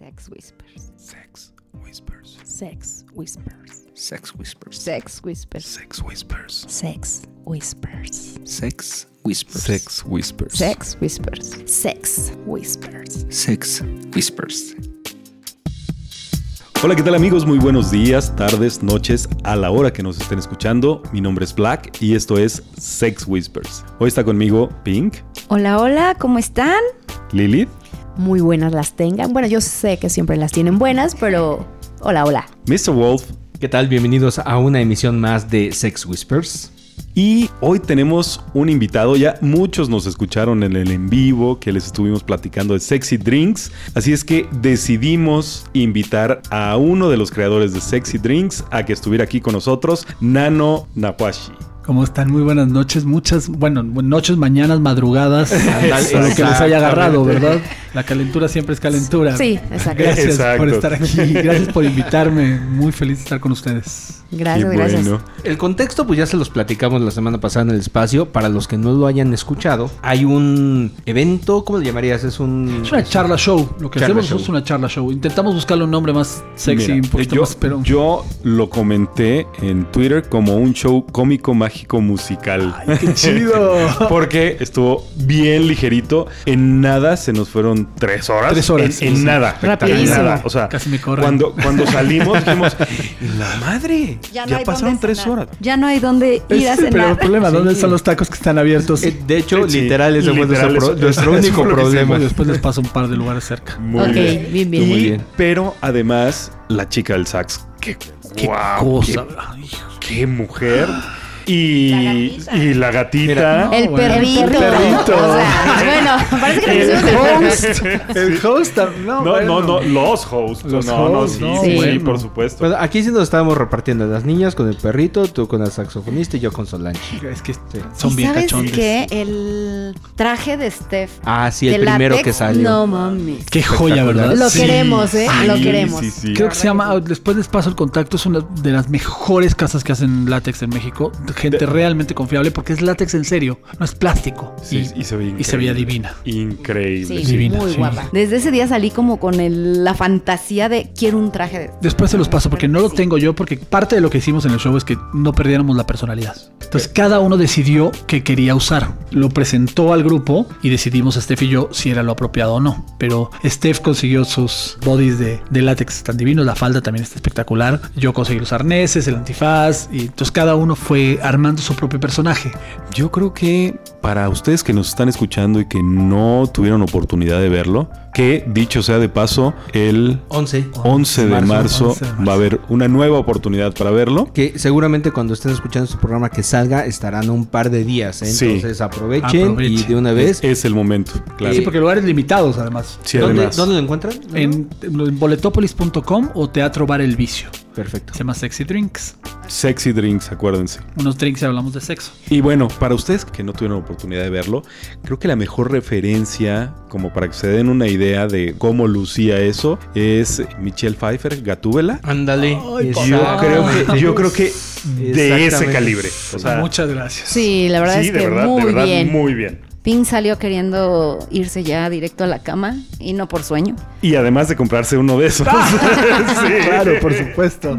Sex Whispers. Sex Whispers. Sex Whispers. Sex Whispers. Sex Whispers. Sex Whispers. Sex Whispers. Sex Whispers. Sex Whispers. Sex Whispers. Sex Whispers. Sex Whispers. Hola, ¿qué tal amigos? Muy buenos días, tardes, noches, a la hora que nos estén escuchando. Mi nombre es Black y esto es Sex Whispers. Hoy está conmigo Pink, Hola, hola, ¿cómo están? Lilith, Muy buenas las tengan. Bueno, yo sé que siempre las tienen buenas, pero hola, hola. Mr. Wolf ¿Qué tal? Bienvenidos a una emisión más de Sex Whispers. y hoy tenemos un invitado. Ya muchos nos escucharon en el en vivo que les estuvimos platicando de Sexy Drinks. Así es que decidimos invitar a uno de los creadores de Sexy Drinks a que estuviera aquí con nosotros, Nano Napashi. ¿Cómo están? Muy buenas noches. Muchas, bueno, noches, mañanas, madrugadas. Para lo que les haya agarrado. ¿verdad? La calentura siempre es calentura. Sí, exacto. Gracias Exacto. por estar aquí. Gracias por invitarme. Muy feliz de estar con ustedes. Gracias, Qué gracias. bueno. El contexto, pues ya se los platicamos la semana pasada en el espacio. Para los que no lo hayan escuchado, hay un evento, ¿cómo le llamarías? Es un. Es una charla show. Lo que Charla hacemos show. es una charla show. Intentamos buscarle un nombre más sexy, Mira, un poquito yo, más, pero. yo lo comenté en Twitter como un show cómico mágico musical. ¡Qué chido! Porque estuvo bien ligerito. En nada se nos fueron tres horas. Tres horas, En, sí, en sí. nada. Rapidísimo. En nada. O sea, Casi me. Cuando, cuando salimos dijimos, la madre. Ya, no pasaron tres cenar. horas. Ya no hay dónde ir a Ese es el cenar. problema. ¿Dónde están los tacos que están abiertos? Eh, de hecho, Sí, literal, ese fue literal, nuestro, único problema. Después les paso un par de lugares cerca. Muy Ok, bien. bien, bien. Y- Muy bien. Pero además, la chica del sax. Qué, cosa. qué- Ay, qué mujer. Y La gatita. gatita. Y la gatita. Mira, El bueno. perrito. El perrito. O sea, bueno, parece que le El pusimos el host. El host. No, No, bueno. no, no, los hosts. Los no, no, hosts, sí, no, sí, sí, bueno. por supuesto. Bueno, aquí sí nos estábamos repartiendo las niñas con el perrito, tú con el saxofonista y yo con Solange. Es que son ¿Y bien sabes cachondes. qué? El traje de Steph. Ah, sí, el primero látex, que salió. No mames. Qué joya, ¿verdad? Lo Sí. queremos, ¿eh? Sí, Lo queremos. sí, sí. Creo que se llama, después les paso el contacto, es una de las mejores casas que hacen látex en México. Gente realmente confiable porque es látex en serio, no es plástico. Sí, y se veía y se veía divina. Increíble. Sí, Divina, muy sí. guapa. Desde ese día salí como con el- la fantasía de quiero un traje de... Después se los paso porque no lo tengo yo, porque parte de lo que hicimos en el show es que no perdiéramos la personalidad. Entonces cada uno decidió qué quería usar. Lo presentó al grupo y decidimos Steph y yo si era lo apropiado o no. Pero Steph consiguió sus bodies de, de látex tan divinos, la falda también está espectacular. Yo conseguí los arneses, el antifaz, y entonces cada uno fue armando su propio personaje. Yo creo que para ustedes que nos están escuchando y que no tuvieron oportunidad de verlo, que dicho sea de paso, el 11. 11 de marzo, 11 de marzo. va a haber una nueva oportunidad para verlo. Que seguramente cuando estén escuchando este programa que salga, estarán un par de días. ¿eh? Sí. Entonces aprovechen, Aprovechen. y de una vez. Es el momento, claro. Sí, porque lugares limitados además. Sí, ¿Dónde, además. dónde lo encuentran? En, en boletopolis.com o Teatro Bar El Vicio. Perfecto. Se llama Sexy Drinks. Sexy Drinks, acuérdense. Unos drinks y hablamos de sexo. Y bueno, para ustedes que no tuvieron oportunidad de verlo, creo que la mejor referencia, como para que se den una idea de cómo lucía eso, es Michelle Pfeiffer, Gatúbela. Ándale. Yo creo que, yo creo que de ese calibre. O sea, Muchas gracias. Sí, la verdad sí, es de que verdad, muy de verdad, bien. muy bien. Pink salió queriendo irse ya directo a la cama y no por sueño. Y además de comprarse uno de esos. Sí. Claro, por supuesto.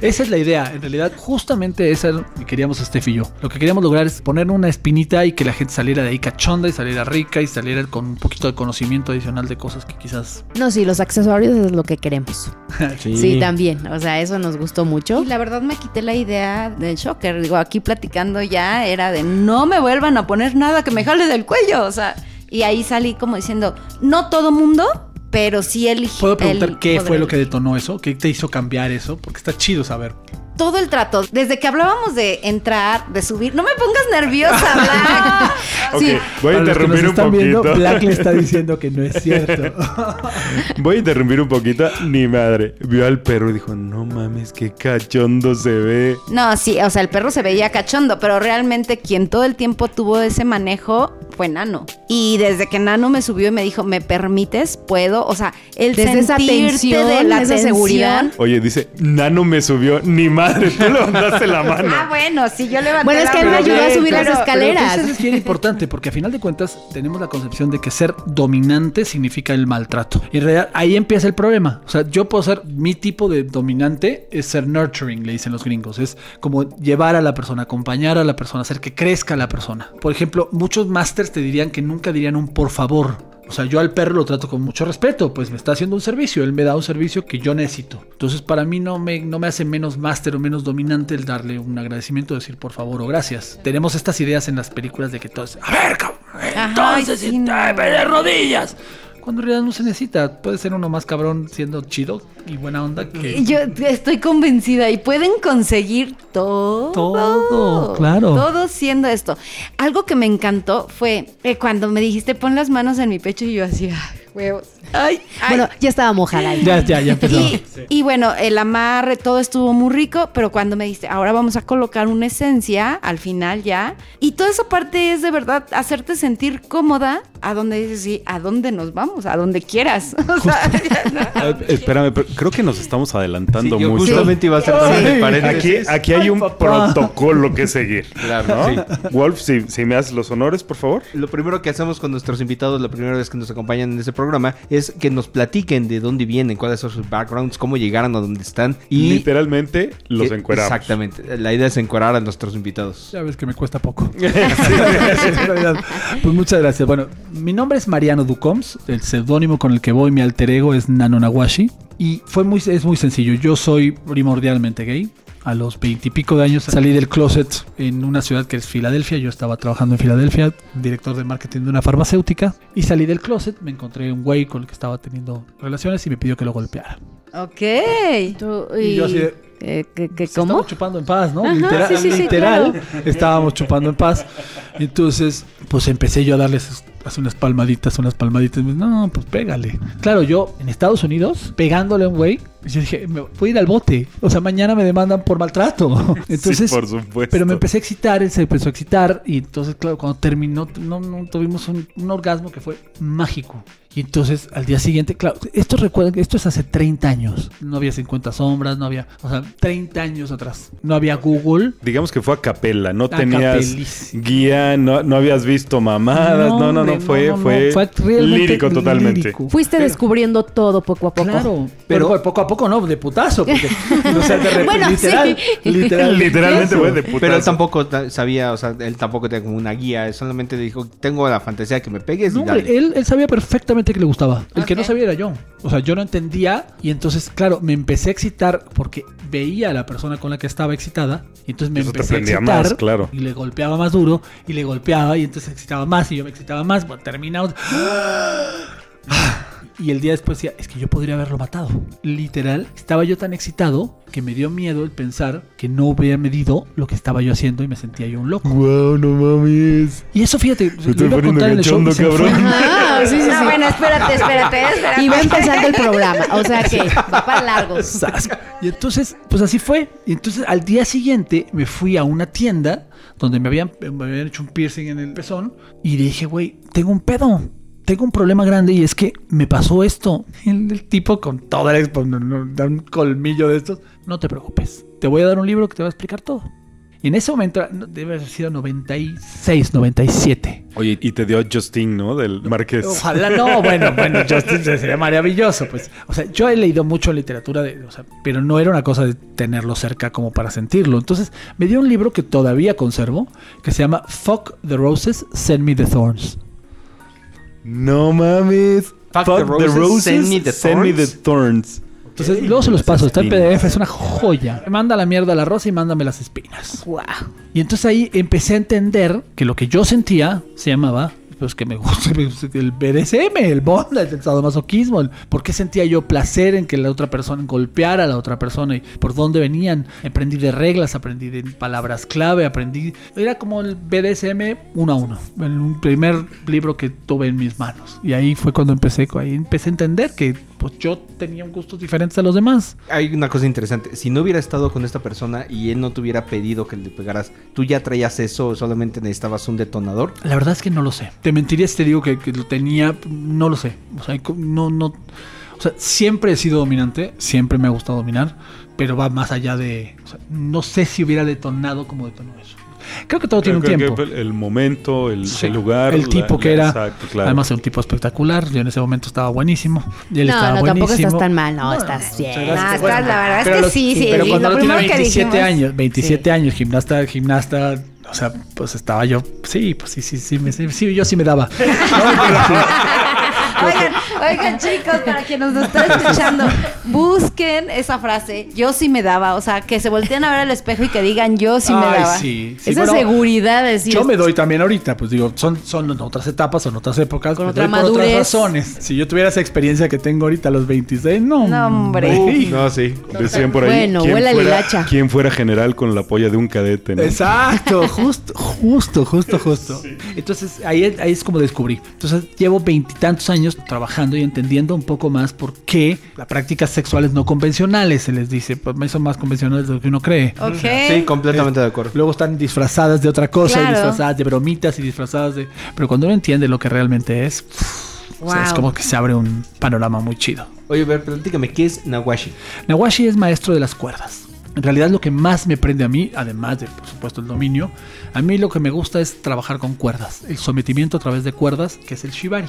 Esa es la idea. En realidad, justamente esa es lo que queríamos Steph y yo. Lo que queríamos lograr es poner una espinita y que la gente saliera de ahí cachonda y saliera rica y saliera con un poquito de conocimiento adicional de cosas que quizás. No, sí, los accesorios es lo que queremos. Sí. Sí, también. O sea, eso nos gustó mucho. Y la verdad me quité la idea del shocker. Digo, aquí platicando ya era de no me vuelvan a poner nada que me jale del cuello. O sea, y ahí salí como diciendo, no todo mundo, pero sí el ¿Puedo preguntar el qué fue lo que detonó eso? ¿Qué te hizo cambiar eso? Porque está chido saber. Todo el trato, desde que hablábamos de entrar, de subir, no me pongas nerviosa, Sí, voy a Para los que nos interrumpir un están poquito. viendo, Black le está diciendo que no es cierto. Voy a interrumpir un poquito. Ni madre. Vio al perro y dijo, no mames, qué cachondo se ve. No, sí, o sea, el perro se veía cachondo, pero realmente quien todo el tiempo tuvo ese manejo fue Nano. Y desde que Nano me subió y me dijo, ¿me permites? ¿Puedo? O sea, el Desde esa sentirte tensión, de la esa seguridad. Oye, dice, Nano me subió. Ni madre, tú levantaste la mano. Ah, bueno, sí, yo levanté Bueno, es que él me ayudó a subir las escaleras. Pero eso es bien importante. porque a final de cuentas tenemos la concepción de que ser dominante significa el maltrato. Y en realidad ahí empieza el problema. O sea, yo puedo ser, mi tipo de dominante es ser nurturing, le dicen los gringos. Es como llevar a la persona, acompañar a la persona, hacer que crezca la persona. Por ejemplo, muchos masters te dirían que nunca dirían un por favor. O sea, yo al perro lo trato con mucho respeto, pues me está haciendo un servicio, él me da un servicio que yo necesito. Entonces, para mí no me, no me hace menos máster o menos dominante el darle un agradecimiento, decir por favor o gracias. Tenemos estas ideas en las películas de que todos, a ver, cabrón, entonces, sí, si no. te ve de rodillas. Cuando en realidad no se necesita, puede ser uno más cabrón siendo chido y buena onda que... Yo estoy convencida y pueden conseguir todo. Todo, claro. Todo siendo esto. Algo que me encantó fue eh, cuando me dijiste pon las manos en mi pecho y yo así, ay, huevos. Ay, ay. Bueno, ya estaba mojada ahí. Ya, ya, ya empezó. Y, y bueno, el amarre, todo estuvo muy rico, pero cuando me diste, ahora vamos a colocar una esencia al final ya. Y toda esa parte es de verdad hacerte sentir cómoda a donde dices, sí, a dónde nos vamos, a donde quieras. O sea, ya, ¿no? Espérame, pero creo que nos estamos adelantando Sí, yo mucho. justamente iba a también el Aquí, aquí hay Ay, un papá. protocolo que seguir. Claro, ¿no? sí. Wolf, si, si me haces los honores, por favor. Lo primero que hacemos con nuestros invitados, la primera vez que nos acompañan en este programa, es que nos platiquen de dónde vienen, cuáles son sus backgrounds, cómo llegaron a donde están y Literalmente los que- encueramos. Exactamente. La idea es encuerar a nuestros invitados. Ya ves que me cuesta poco. Pues muchas gracias. Bueno, mi nombre es Mariano Ducoms. El seudónimo con el que voy, mi alter ego es Nano Nawashi. Y fue muy, es muy sencillo. Yo soy primordialmente gay. A los veintipico de años salí del closet en una ciudad que es Filadelfia. Yo estaba trabajando en Filadelfia, director de marketing de una farmacéutica. Y salí del closet, me encontré un güey con el que estaba teniendo relaciones y me pidió que lo golpeara. ok. Tú- Y yo así de, eh, ¿qué- qué- Pues ¿Cómo? Estábamos chupando en paz, ¿no? Ajá, literal, sí, sí, sí, literal, claro. estábamos chupando en paz. Entonces, pues empecé yo a darles unas palmaditas, unas palmaditas. No, pues pégale. Claro, yo en Estados Unidos, pegándole a un güey, yo dije, me voy a ir al bote. O sea, mañana me demandan por maltrato. Entonces, sí, por supuesto. pero me empecé a excitar, él se empezó a excitar. Y entonces, claro, cuando terminó, no, no, tuvimos un, un orgasmo que fue mágico. Y entonces, al día siguiente, claro, esto recuerden que esto es hace 30 años. No había 50 sombras, no había, o sea, 30 años atrás. No había Google. Digamos que fue a capela, no A tenías capelísimo. guía, no, no habías visto mamadas, no, no, no, fue, no, no, fue, fue lírico totalmente. lírico. Fuiste Pero- descubriendo todo poco a poco. Claro, Pero- pero poco a poco no, de putazo, porque, o sea, de repente, Bueno, sí. literal, literal, Literalmente fue de putazo. Pero él tampoco ta- sabía, o sea, él tampoco tenía como una guía, él solamente dijo, tengo la fantasía de que me pegues No, y hombre, dale. él, él sabía perfectamente que le gustaba. El que no sabía era yo. O sea, yo no entendía y entonces, claro, me empecé a excitar porque veía a la persona con la que estaba excitada y entonces me Eso te empecé a excitar más, claro. y le golpeaba más duro y le golpeaba y entonces se excitaba más y yo me excitaba más. Bueno, terminamos. Y el día después decía, es que yo podría haberlo matado. Literal, estaba yo tan excitado que me dio miedo el pensar que no hubiera medido lo que estaba yo haciendo y me sentía yo un loco. Wow, no mames. Y eso, fíjate, Me lo estoy iba a contar en el show. cabrón. Ah, sí, sí, No, sí. bueno, espérate, espérate, espérate. Y va empezando el programa. O sea que va para largo. Sas. Y entonces, pues así fue. Y entonces al día siguiente me fui a una tienda donde me habían, me habían hecho un piercing en el pezón y dije, güey, tengo un pedo. Tengo un problema grande y es que me pasó esto. El, el tipo con toda la expo- no, no, da un colmillo de estos. No te preocupes. Te voy a dar un libro que te va a explicar todo. Y en ese momento, debe haber sido 96, 97. Oye, y te dio Justin, ¿no? Del Marqués. Ojalá no, bueno, bueno, Justin sería maravilloso, pues. O sea, yo he leído mucho literatura, de, o sea, pero no era una cosa de tenerlo cerca como para sentirlo. Entonces, me dio un libro que todavía conservo, que se llama Fuck the Roses, Send Me the Thorns. No mames. Fuck the roses, send me the send me the thorns. thorns. Entonces, luego se los paso, está en. PDF, es una joya. Manda la mierda a la rosa y mándame las espinas. Wow. Y entonces ahí empecé a entender que lo que yo sentía se llamaba, pues que me gusta el BDSM, el bondage, el sadomasoquismo. El, ¿Por qué sentía yo placer en que la otra persona golpeara a la otra persona? ¿Y por dónde venían? Aprendí de reglas, aprendí de palabras clave, aprendí... Era como el BDSM uno a uno, en un primer libro que tuve en mis manos. Y ahí fue cuando empecé, ahí empecé a entender que pues yo tenía gustos diferentes a los demás. Hay una cosa interesante, si no hubiera estado con esta persona y él no te hubiera pedido que le pegaras, ¿tú ya traías eso o solamente necesitabas un detonador? La verdad es que no lo sé. Te mentiría si te digo que, que lo tenía, no lo sé. O sea, no, no. O sea, siempre he sido dominante, siempre me ha gustado dominar, pero va más allá de. o sea, no sé si hubiera detonado como detonó eso. Creo que todo tiene un Creo tiempo. El, el momento, el, Sí. el lugar. El la- tipo la- que era. Exacto, claro. Además, era un tipo espectacular. Yo en ese momento estaba buenísimo. Y él No, estaba no, tampoco buenísimo. estás tan mal. No, estás bien. gracias. Ah, Bueno, estás- la verdad es que los- sí, sí. Pero cuando lo tiene primero que 27 dijimos- años, 27 Sí. años, gimnasta, gimnasta. O sea, pues estaba yo. Sí, pues sí, sí, sí. me- sí, sí, yo sí me daba. Oigan, oigan, chicos, para quienes nos están escuchando, busquen esa frase. Yo sí me daba. O sea, que se volteen a ver al espejo y que digan yo sí me Ay, daba. sí, sí, Esa bueno, seguridad de decir. Yo me doy también ahorita, pues digo, son, son otras etapas, son otras épocas, Con me otra doy por otras madurez. razones. Si yo tuviera esa experiencia que tengo ahorita a los 26, no. No, hombre. hombre. No, sí. Decían por ahí. Bueno, ¿quién huele lilacha. ¿Quién fuera general con la polla de un cadete? ¿no? Exacto, justo, justo, justo, justo. Entonces ahí, es- ahí es como descubrí. Entonces llevo veintitantos años trabajando y entendiendo un poco más por qué las prácticas sexuales no convencionales se les dice, pues son más convencionales de lo que uno cree. Ok. Sí, completamente de acuerdo. Luego están disfrazadas de otra cosa, y Claro. disfrazadas de bromitas y disfrazadas de... Pero cuando uno entiende lo que realmente es, o sea, es Wow. como que se abre un panorama muy chido. Oye, a ver, platícame, ¿qué es Nawashi? Nawashi es maestro de las cuerdas. En realidad lo que más me prende a mí, además de por supuesto el dominio, a mí lo que me gusta es trabajar con cuerdas, el sometimiento a través de cuerdas, que es el shibari.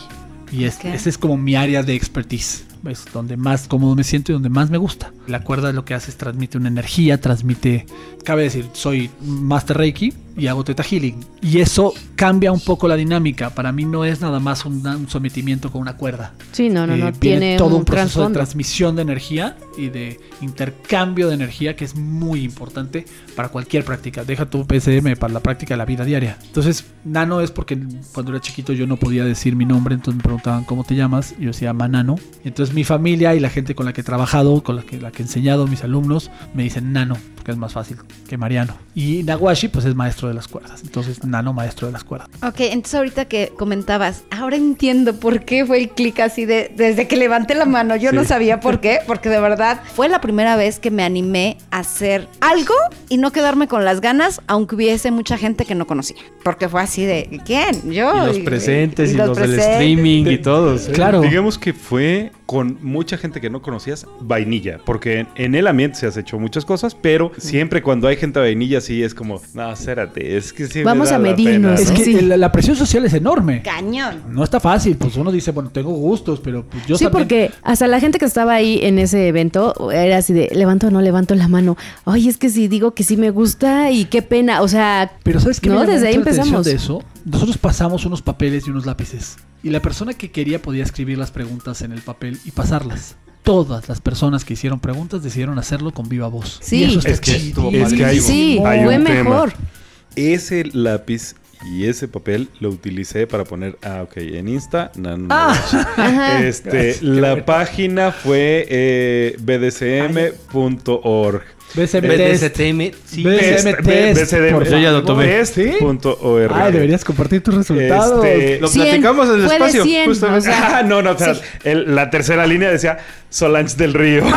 Y es, ese es como mi área de expertise, es donde más cómodo me siento y donde más me gusta. La cuerda lo que hace es transmite una energía, transmite, cabe decir, soy Master Reiki y hago Theta Healing. Y eso cambia un poco la dinámica. Para mí no es nada más un, un sometimiento con una cuerda. Sí, no, no, Eh, no. viene Tiene todo un, un proceso de transmisión de energía y de intercambio de energía que es muy importante para cualquier práctica. Deja tu PSM para la práctica de la vida diaria. Entonces, Nano es porque cuando era chiquito yo no podía decir mi nombre, entonces me preguntaban cómo te llamas, y yo decía Manano. Entonces mi familia y la gente con la que he trabajado, con la que, la que he enseñado, mis alumnos, me dicen Nano, porque es más fácil que Mariano. Y Nawashi pues es maestro de las cuerdas, entonces Nano maestro de las cuerdas. Ok, entonces ahorita que comentabas, ahora entiendo por qué fue el clic así de desde que levanté la mano. Yo no Sí. sabía por qué, porque de verdad fue la primera vez que me animé a hacer algo y no quedarme con las ganas, aunque hubiese mucha gente que no conocía. Porque fue así de ¿quién? Yo. Y los presentes y, los, del presentes. streaming y todos. ¿eh? Claro. Digamos que fue con mucha gente que no conocías vainilla, porque en, en el ambiente se has hecho muchas cosas, pero siempre cuando hay gente vainilla sí es como, no, espérate, es que sí me Vamos da a la medirnos, pena", Es que Sí. la, la presión social es enorme. Cañón. No está fácil, pues uno dice, bueno, tengo gustos, pero pues yo sí, también- porque hasta la gente que estaba ahí en ese evento era así de levanto o no levanto la mano. Ay, es que si digo que sí me gusta y qué pena. O sea, Pero ¿sabes qué? No, desde ahí empezamos. De eso? Nosotros pasamos unos papeles y unos lápices. Y la persona que quería podía escribir las preguntas en el papel y pasarlas. Todas las personas que hicieron preguntas decidieron hacerlo con viva voz. Sí. Y eso está Es que- chido. es que hay- sí, hay fue un tema. mejor. Ese lápiz y ese papel lo utilicé para poner, ah, ok, en Insta, no, no, Ah. Este, la página fue eh, bdcm.org. BCM sí. Test, por Yo ya lo tomé. Test.org. Ay, deberías compartir tus resultados. Este, Lo 100, platicamos en el fue espacio. 100, justamente. o sea, Ah, no, no, o sea, sí. el- la tercera línea decía Solange del Río.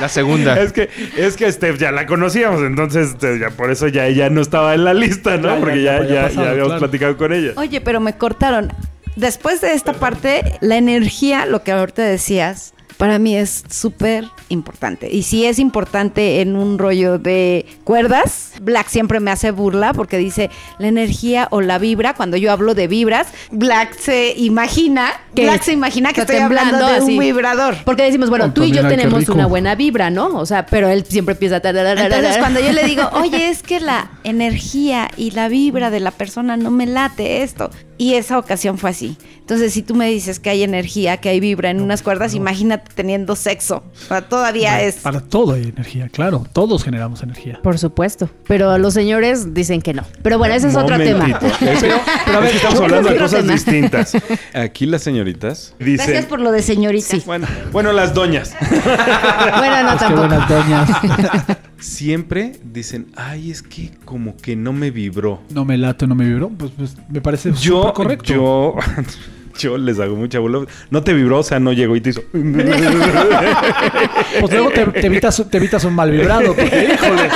La segunda. es que, es que Steph ya la conocíamos, entonces este, ya por eso ya ella no estaba en la lista, ¿no? Ya, Porque ya ya, ya, pasado, ya habíamos claro. platicado con ella. Oye, pero me cortaron. Después de esta parte, la energía, lo que ahorita decías, para mí es súper importante. Y si es importante en un rollo de cuerdas, Black siempre me hace burla porque dice la energía o la vibra. Cuando yo hablo de vibras, Black se imagina, Que Black se imagina que estoy hablando de temblando un así. vibrador. Porque decimos, bueno, tú y yo qué tenemos una buena vibra, ¿no? O sea, pero él siempre empieza a... Entonces, cuando yo le digo, oye, es que la energía y la vibra de la persona no me late esto. Y esa ocasión fue así. Entonces, si tú me dices que hay energía, que hay vibra en unas cuerdas, imagínate teniendo sexo. O sea, todavía es. Para todo hay energía, claro. Todos generamos energía. Por supuesto. Pero los señores dicen que no. Pero bueno, ese es otro tema. Es que, pero a ver, estamos hablando de cosas distintas. Aquí las señoritas Gracias dicen... por lo de señorita. Bueno, bueno, las doñas. Bueno, no Pues qué tampoco. buenas doñas. Siempre dicen, ay, es que como que no me vibró. no me late, no me vibró. Pues, pues, me parece Yo, correcto. yo, yo les hago mucha bola. No te vibró, o sea, no llegó y te hizo. Pues luego te, te evitas, te evitas un mal vibrado. Porque, híjole.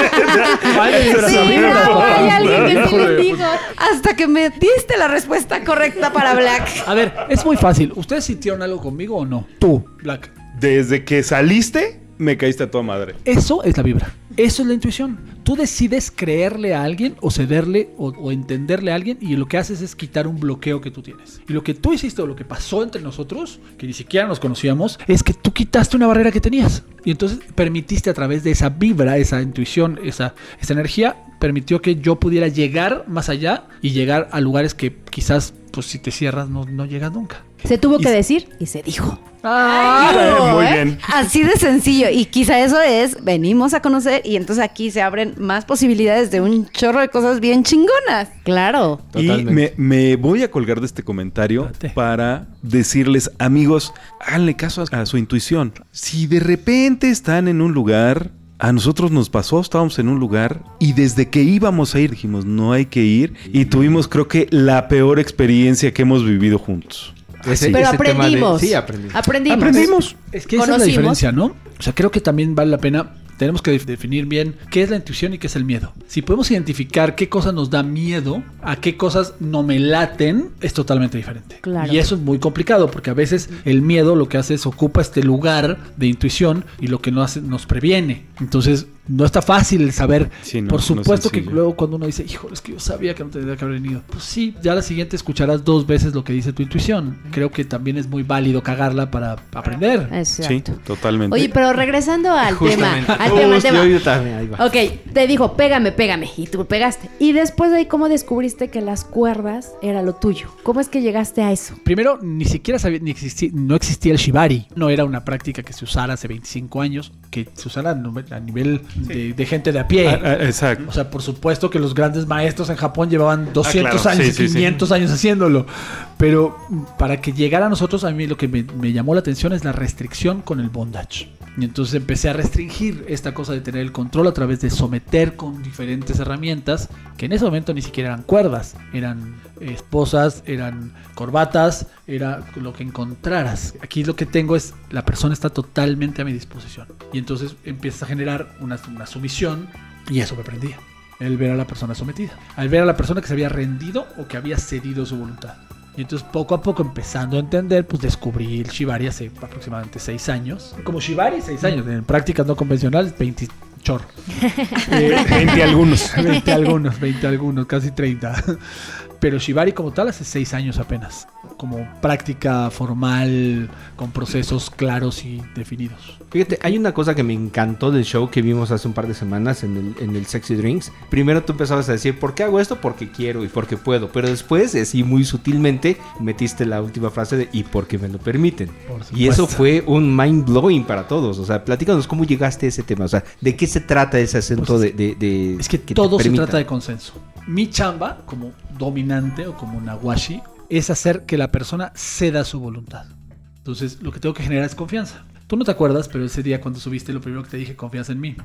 Vale, Sí, no, hay alguien que sí lo dijo. Hasta que me diste la respuesta correcta para Black. A ver, es muy fácil. ¿Ustedes sintieron algo conmigo o no? Tú, Black. Desde que saliste, me caíste a toda madre. Eso es la vibra. Eso es la intuición. tú decides creerle a alguien o cederle o, entenderle a alguien y lo que haces es quitar un bloqueo que tú tienes. Y lo que tú hiciste o lo que pasó entre nosotros, que ni siquiera nos conocíamos, es que tú quitaste una barrera que tenías. Y entonces permitiste a través de esa vibra, esa intuición, esa, energía, permitió que yo pudiera llegar más allá y llegar a lugares que quizás, pues si te cierras, no llegas nunca. Se tuvo que decir y se dijo. Ay, muy ¿eh? bien. Así de sencillo. Y quizá eso es, venimos a conocer y entonces aquí se abren más posibilidades de un chorro de cosas bien chingonas. Claro. Y me, me voy a colgar de este comentario Date. para decirles, amigos, háganle caso a, a su intuición. Si de repente están en un lugar, a nosotros nos pasó, estábamos en un lugar y desde que íbamos a ir dijimos, no hay que ir. Y tuvimos creo que la peor experiencia que hemos vivido juntos. Ese- Pero ese tema de- aprendimos. sí, aprendimos. Aprendimos. Aprendimos. Es que esa es la diferencia, ¿no? O sea, creo que también vale la pena. Tenemos que def- definir bien qué es la intuición y qué es el miedo. Si podemos identificar qué cosas nos da miedo, a qué cosas no me laten, es totalmente diferente. Claro. Y eso es muy complicado porque a veces el miedo lo que hace es ocupa este lugar de intuición y lo que no hace nos previene. Entonces, no está fácil el saber. Sí, no, Por no supuesto que luego cuando uno dice, híjole, es que yo sabía que no tendría que haber venido. Pues sí, ya la siguiente escucharás dos veces lo que dice tu intuición. Creo que también es muy válido cagarla para aprender. Sí, totalmente. Oye, pero regresando al tema. Justamente. Al tema, al tema. yo también, ahí va. Ok, te dijo, pégame, pégame. Y tú pegaste. Y después de ahí, ¿cómo descubriste que las cuerdas era lo tuyo? ¿Cómo es que llegaste a eso? Primero, ni siquiera sabía, ni existi- no existía el shibari. No era una práctica que se usara hace 25 años, que se usara a nivel de, de gente de a pie. Ah, ah, exacto. O sea, por supuesto que los grandes maestros en Japón llevaban 200 Ah, claro. años, Sí, sí, sí. 500 años haciéndolo. Pero para que llegara a nosotros, a mí lo que me, me llamó la atención es la restricción con el bondage. Y entonces empecé a restringir esta cosa de tener el control a través de someter con diferentes herramientas, que en ese momento ni siquiera eran cuerdas, eran esposas, eran corbatas, era lo que encontraras. Aquí lo que tengo es, la persona está totalmente a mi disposición. Y entonces empiezas a generar una, una sumisión y eso me prendía. El ver a la persona sometida. Al ver a la persona que se había rendido o que había cedido su voluntad. Y entonces poco a poco empezando a entender, pues descubrí el Shibari hace aproximadamente 6 años. Como Shibari, 6 años. En prácticas no convencionales, 20 chorro. Eh, 20 algunos. 20 algunos, 20 algunos, casi 30. Pero Shibari como tal hace 6 años apenas. Como práctica formal, con procesos claros y definidos. Fíjate, hay una cosa que me encantó del show que vimos hace un par de semanas en el, en el Sexy Drinks. Primero tú empezabas a decir, ¿por qué hago esto? Porque quiero y porque puedo. Pero después, así muy sutilmente, metiste la última frase de, y porque me lo permiten. Y eso fue un mind blowing para todos. O sea, platícanos cómo llegaste a ese tema. O sea, ¿de qué se trata ese asunto Pues, de, de- de- Es que, todo se trata de consenso. Mi chamba, como dominante o como nawashi, es hacer que la persona ceda su voluntad. Entonces, lo que tengo que generar es confianza. Tú no te acuerdas, pero ese día cuando subiste, lo primero que te dije, confianza en mí.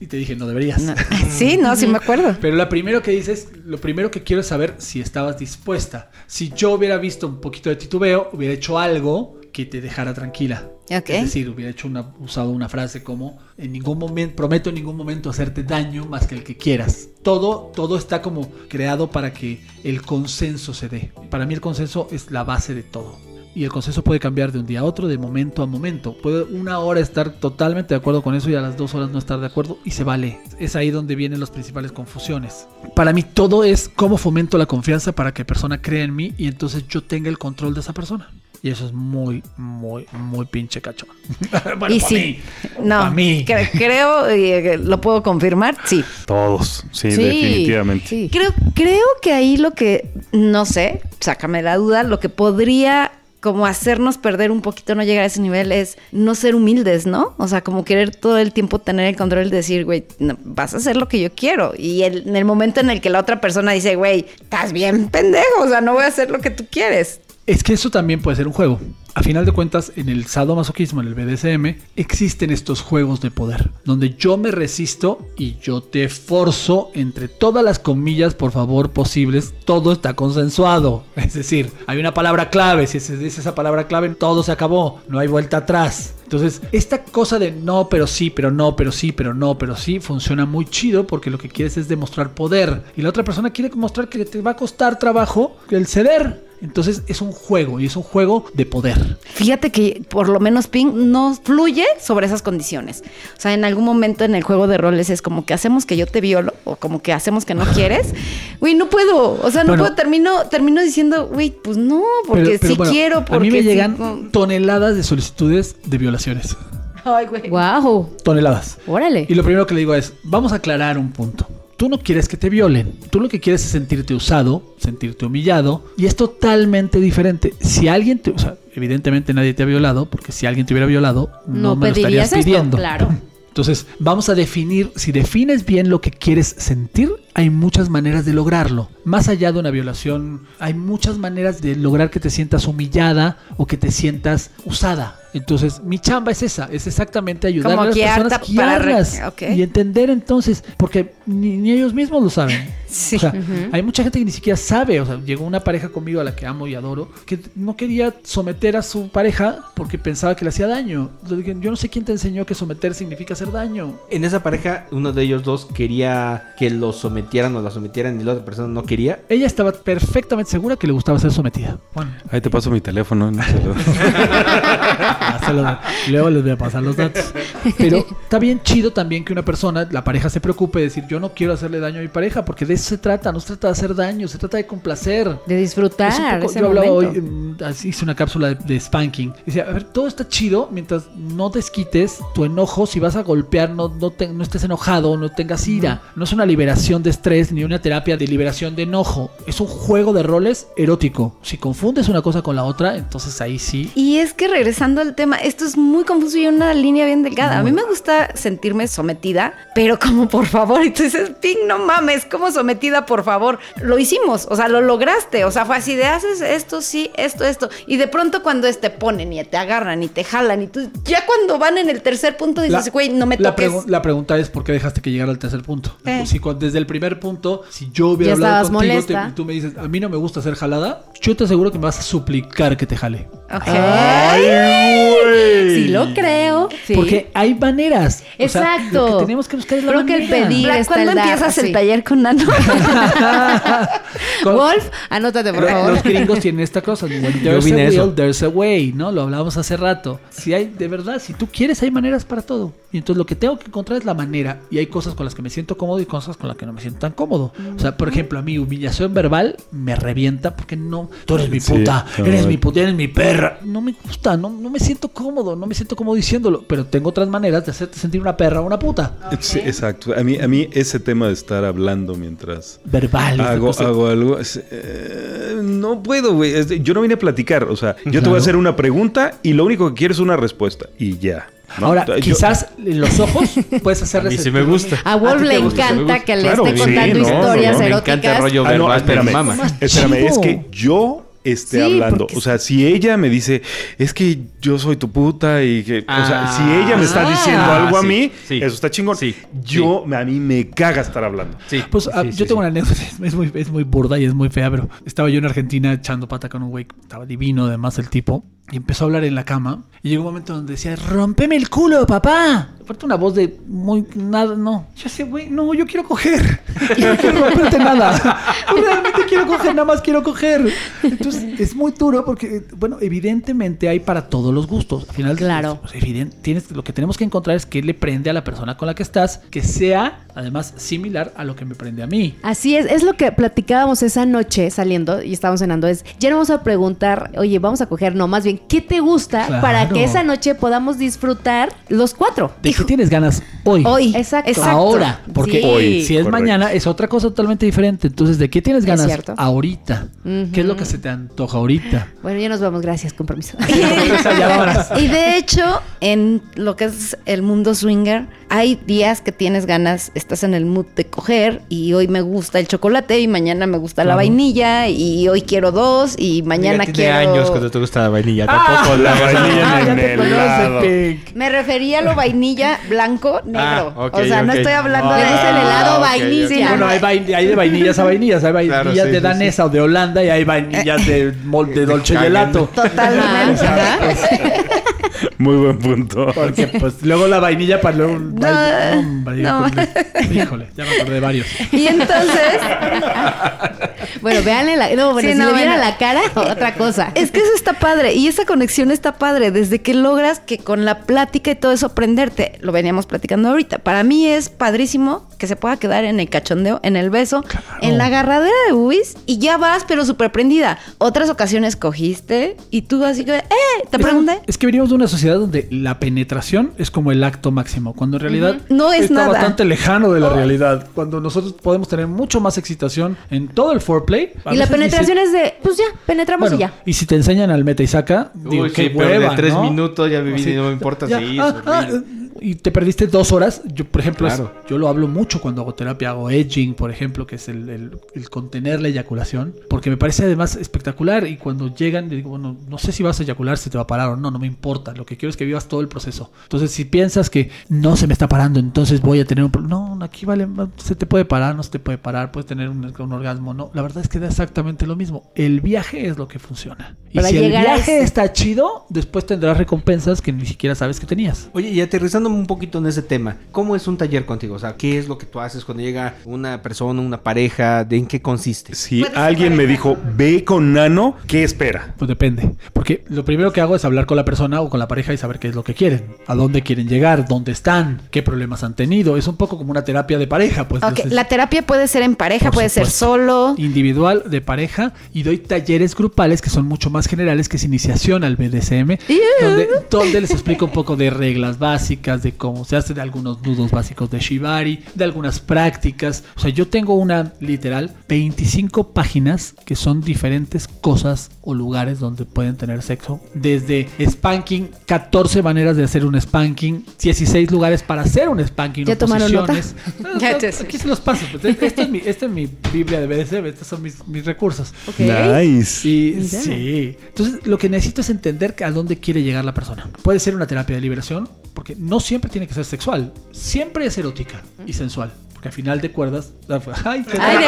Y te dije, no deberías. No. Sí, no, sí me acuerdo. Pero lo primero que dices, lo primero que quiero es saber si estabas dispuesta. Si yo hubiera visto un poquito de titubeo, hubiera hecho algo que te dejara tranquila. Ok. Es decir, hubiera hecho una, usado una frase como en ningún momento, prometo en ningún momento hacerte daño más que el que quieras. Todo, todo está como creado para que el consenso se dé. Para mí el consenso es la base de todo. Y el consenso puede cambiar de un día a otro, de momento a momento. Puede una hora estar totalmente de acuerdo con eso y a las dos horas no estar de acuerdo y se vale. Es ahí donde vienen las principales confusiones. Para mí todo es cómo fomento la confianza para que persona crea en mí y entonces yo tenga el control de esa persona. Y eso es muy, muy, muy pinche cachón. bueno, y sí, mí. no, Pa' mí. cre- creo, y lo puedo confirmar, sí. Todos. Sí, definitivamente. sí. Creo, creo que ahí lo que, no sé, sácame la duda, lo que podría como hacernos perder un poquito, no llegar a ese nivel, es no ser humildes, ¿no? O sea, como querer todo el tiempo tener el control de decir, güey, no, vas a hacer lo que yo quiero. Y el- en el momento en el que la otra persona dice, güey, estás bien pendejo, o sea, no voy a hacer lo que tú quieres. Es que eso también puede ser un juego. A final de cuentas, en el sadomasoquismo, en el BDSM, existen estos juegos de poder, donde yo me resisto y yo te forzo entre todas las comillas, por favor, posibles, todo está consensuado. Es decir, hay una palabra clave, si se dice esa palabra clave, todo se acabó, no hay vuelta atrás. Entonces, esta cosa de no, pero sí, pero no, pero sí, pero no, pero sí, funciona muy chido porque lo que quieres es demostrar poder. Y la otra persona quiere mostrar que te va a costar trabajo el ceder. Entonces es un juego y es un juego de poder. Fíjate que por lo menos Pink no fluye sobre esas condiciones. O sea, en algún momento en el juego de roles es como que hacemos que yo te violo o como que hacemos que no quieres. Güey, no puedo. O sea, no Bueno. puedo. Termino, termino diciendo, güey, pues no, porque Pero- pero sí bueno, quiero. Porque a mí me sí- llegan toneladas de solicitudes de violaciones. Ay, güey. Wow. Toneladas. Órale. Y lo primero que le digo es, vamos a aclarar un punto. Tú no quieres que te violen. Tú lo que quieres es sentirte usado, sentirte humillado. Y es totalmente diferente. Si alguien te... O sea, evidentemente nadie te ha violado, porque si alguien te hubiera violado, no, No me lo estarías esto, pidiendo. claro. Entonces, vamos a definir, si defines bien lo que quieres sentir, hay muchas maneras de lograrlo. Más allá de una violación, hay muchas maneras de lograr que te sientas humillada o que te sientas usada. Entonces, mi chamba es esa, es exactamente ayudar Como a las personas, para guiarlas y entender entonces, porque ni, ni ellos mismos lo saben. Sí. O sea, hay mucha gente que ni siquiera sabe. O sea, llegó una pareja conmigo a la que amo y adoro, que no quería someter a su pareja porque pensaba que le hacía daño. Yo no sé quién te enseñó que someter significa hacer daño. En esa pareja, uno de ellos dos quería que lo sometieran o la sometieran y la otra persona no quería. Ella estaba perfectamente segura que le gustaba ser sometida. Bueno, Ahí te paso mi teléfono. no se lo- ya se lo- luego les voy a pasar los datos. Pero está bien chido también que una persona, la pareja se preocupe de decir, yo no quiero hacerle daño a mi pareja, porque de eso se trata, no se trata de hacer daño, se trata de complacer. De Es un disfrutar poco- ese yo hablaba momento. hoy, mm, hice una cápsula de, de spanking. Decía, a ver, todo está chido mientras no desquites tu enojo. Si vas a golpear, no, no, te- no estés enojado, no tengas ira. No es una liberación de estrés ni una terapia de liberación de enojo. Es un juego de roles erótico. Si confundes una cosa con la otra, entonces ahí sí. Y es que regresando al tema, esto es muy confuso y una línea bien delgada. A mí me gusta sentirme sometida, pero como por favor, dices, Pink, no mames, como sometida, por favor. Lo hicimos, o sea, lo lograste. O sea, fue así de haces esto, sí, esto, esto. Y de pronto cuando es, te ponen y te agarran y te jalan y tú, ya cuando van en el tercer punto dices, güey, no me la toques. pregu- la pregunta es por qué dejaste que llegara al tercer punto. Eh. Si desde el primer punto, si yo hubiera Ya hablado contigo te- y tú me dices, a mí no me gusta ser jalada, yo te aseguro que me vas a suplicar que te jale. Ok. Sí lo creo. Sí. Porque hay maneras. O sea, Exacto. lo que tenemos que buscar es la Creo que el pedir está ¿Cuándo el dar, empiezas el sí. taller con Nano? Con- Wolf, anótate por favor. Los gringos tienen esta cosa. When there's vine a will, eso. there's a way, ¿no? Lo hablábamos hace rato. Si hay, de verdad, si tú quieres, hay maneras para todo. Y entonces lo que tengo que encontrar es la manera. Y hay cosas con las que me siento cómodo y cosas con las que no me siento tan cómodo. O sea, por ejemplo, a mí humillación verbal me revienta porque no, tú eres mi Sí, puta, no. eres mi puta, eres mi perra. No me gusta, no, no me siento cómodo, no me siento cómodo diciéndolo. Pero tengo otras maneras de hacerte sentir una perra o una puta. Sí, exacto. A mí, a mí ese tema de estar hablando mientras Verbal. hago, hago algo, es, eh, no puedo, güey. Yo no vine a platicar. O sea, yo te voy a hacer una pregunta y lo único que quiero es una respuesta. Y ya. ¿No? Ahora, Yo- quizás los ojos puedes A hacerles. mí sí me gusta. A Wolf ¿A le encanta que le Claro, esté sí, contando no, historias no, me eróticas. encanta el rollo Ah, no, verbal, espérame. Espérame, es que yo esté Sí, hablando. porque O sea, si ella me dice, es que yo soy tu puta y que. o sea, Ah. si ella me está diciendo Ah, algo a sí, mí, sí, eso está chingón. sí, yo, a mí me caga estar hablando. Sí. Pues ah, sí, yo sí, tengo sí. una anécdota, es muy, es muy burda y es muy fea, pero estaba yo en Argentina echando pata con un güey, estaba divino además el tipo, y empezó a hablar en la cama, y llegó un momento donde decía, rompeme el culo, papá. Aparte una voz de muy nada, no. Yo sé, güey, no, yo quiero coger. Yo no quiero romperte nada. Yo realmente quiero coger, nada más quiero coger. Entonces es muy duro porque, bueno, evidentemente hay para todos los gustos. Al final, Claro. pues, evidente, tienes, lo que tenemos que encontrar es qué le prende a la persona con la que estás, que sea además similar a lo que me prende a mí. Así es, es lo que platicábamos esa noche saliendo y estábamos cenando. Es, ya no vamos a preguntar, oye, vamos a coger, no, más bien, ¿qué te gusta Claro. para que esa noche podamos disfrutar los cuatro? ¿De qué tienes ganas hoy? Hoy. Exacto. Ahora, porque Sí. Hoy. si es correcto. mañana es otra cosa totalmente diferente. Entonces, ¿de qué tienes Es ganas ahorita? ¿Qué es lo que se te antoja ahorita? Bueno, ya nos vamos, gracias, vámonos. Y de hecho, en lo que es el mundo swinger, hay días que tienes ganas, estás en el mood de coger y hoy me gusta el chocolate y mañana me gusta la vainilla y hoy quiero dos y mañana tiene quiero... años cuando te gusta la vainilla. Tampoco la vainilla Ah, en te el helado. Me refería a lo vainilla blanco, negro. Ah, ok, o sea, no estoy hablando Ah, de ese el helado vainilla. Sí, no, Bueno, no. hay, vain- hay de vainillas a vainillas, hay vainillas Claro, sí, de sí, danesa o de Holanda y hay vainillas de, de Dolce. Gelato. Totalmente. Muy buen punto. Porque pues luego la vainilla para luego... No, hombre, no. híjole, ya me acordé de varios. Y entonces, Bueno, véanle la. No, bueno, Sí, si no, le viera bueno. la cara, otra cosa. es que eso está padre y esa conexión está padre desde que logras que con la plática y todo eso aprenderte. Lo veníamos platicando ahorita. Para mí es padrísimo que se pueda quedar en el cachondeo, en el beso, en la agarradera de bubis y ya vas, pero súper prendida. Otras ocasiones cogiste y tú así que, ¡eh! Te pregunté. Es que venimos de una sociedad donde la penetración es como el acto máximo, cuando No es está nada. bastante lejano de la realidad. Cuando nosotros podemos tener mucho más excitación en todo el foreplay. Y la penetración si- es de, pues ya, penetramos Bueno, y ya. y si te enseñan al meta y saca, digo, Uy, qué sí, pero de hueva, tres ¿no? minutos ya viví no me importa Ya, si ah, es ah. Y te perdiste dos horas. Yo, por ejemplo, es- Claro. yo lo hablo mucho cuando hago terapia, hago edging, por ejemplo, que es el, el- el contener la eyaculación, porque me parece además espectacular. Y cuando llegan, digo, bueno, no sé si vas a eyacular, si te va a parar o no, no me importa. Lo que quiero es que vivas todo el proceso. Entonces, si piensas que no se me está parando, entonces voy a tener un problema. No, aquí vale, se te puede parar, no se te puede parar, puedes tener un, un orgasmo. No, la verdad es que da exactamente lo mismo. El viaje es lo que funciona. Y Para si el viaje ese- está chido, después tendrás recompensas que ni siquiera sabes que tenías. Oye, y un poquito en ese tema, ¿cómo es un taller contigo? O sea, ¿qué es lo que tú haces cuando llega una persona, una pareja? ¿De en qué consiste? Si alguien me dijo, ve con Nano, ¿qué espera? Pues depende. Porque lo primero que hago es hablar con la persona o con la pareja y saber qué es lo que quieren, a dónde quieren llegar, dónde están, qué problemas han tenido. Es un poco como una terapia de pareja, pues. Entonces, la terapia puede ser en pareja, puede ser solo. Individual, de pareja, y doy talleres grupales que son mucho más generales, que es iniciación al BDSM, donde, donde les explico un poco de reglas básicas, de cómo se hace, de algunos nudos básicos de Shibari, de algunas prácticas. O sea, yo tengo una, literal, 25 páginas que son diferentes cosas o lugares donde pueden tener sexo. Desde spanking, 14 maneras de hacer un spanking, 16 lugares para hacer un spanking. ¿Ya tomaron nota? posiciones. Ya te- Aquí se los paso. pues, esta, es mi, esta es mi Biblia de BDSM, estos son mis, mis recursos. Ok. Nice. Y sí. Entonces, lo que necesito es entender a dónde quiere llegar la persona. Puede ser una terapia de liberación, porque no siempre tiene que ser sexual. Siempre es erótica y sensual. Porque al final de cuerdas. ¡Ay, qué Ay.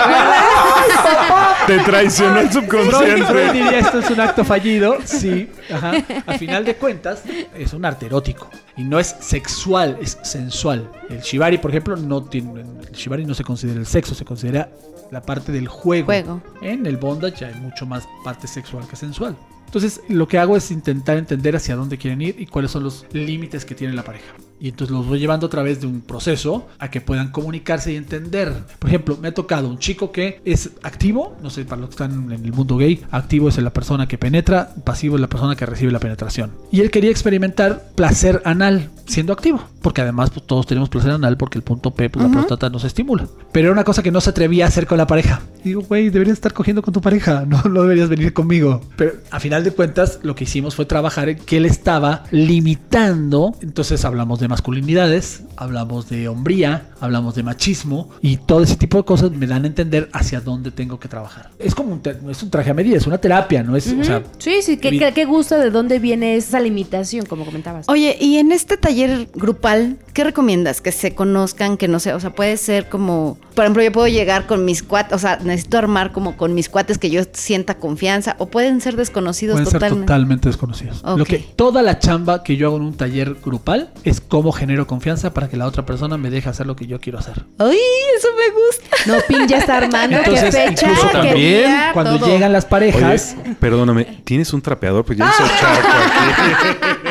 Te traicionó el Freud, Freud subconsciente. diría esto es un acto fallido. Sí, ajá. Al final de cuentas, es un arte erótico. Y no es sexual, es sensual. El shibari, por ejemplo, no tiene. El shibari no se considera el sexo, se considera la parte del juego. Juego. En el bondage hay mucho más parte sexual que sensual. Entonces, lo que hago es intentar entender hacia dónde quieren ir y cuáles son los límites que tiene la pareja. Y entonces los voy llevando a través de un proceso a que puedan comunicarse y entender. Por ejemplo, me ha tocado un chico que es activo, no sé, para los que están en el mundo gay, activo es la persona que penetra, pasivo es la persona que recibe la penetración. Y él quería experimentar placer anal siendo activo, porque además pues, todos tenemos placer anal porque el punto P, pues, la próstata nos estimula. Pero era una cosa que no se atrevía a hacer con la pareja. Digo, güey, deberías estar cogiendo con tu pareja, no, no deberías venir conmigo. Pero a final de cuentas, lo que hicimos fue trabajar en que él estaba limitando. Entonces hablamos de masculinidades, hablamos de hombría, hablamos de machismo y todo ese tipo de cosas me dan a entender hacia dónde tengo que trabajar. Es como un, es un traje a medida, es una terapia, no es, o sea, Sí, sí, ¿qué, qué, qué gusto de dónde viene esa limitación, como comentabas? Oye, y en este taller grupal, ¿qué recomiendas? Que se conozcan, que no sé, o sea, puede ser como, por ejemplo, yo puedo llegar con mis cuates, o sea, necesito armar como con mis cuates que yo sienta confianza, o pueden ser desconocidos Pueden ser totalmente. totalmente desconocidos. Lo que toda la chamba que yo hago en un taller grupal es cómo genero confianza para que la otra persona me deje hacer lo que yo quiero hacer. ¡Ay, eso me gusta! No, Pin ya está armando, Entonces, qué fecha, incluso también, día, Cuando todo. llegan las parejas, Oye, perdóname, ¿tienes un trapeador? Pues ya hizo charco aquí.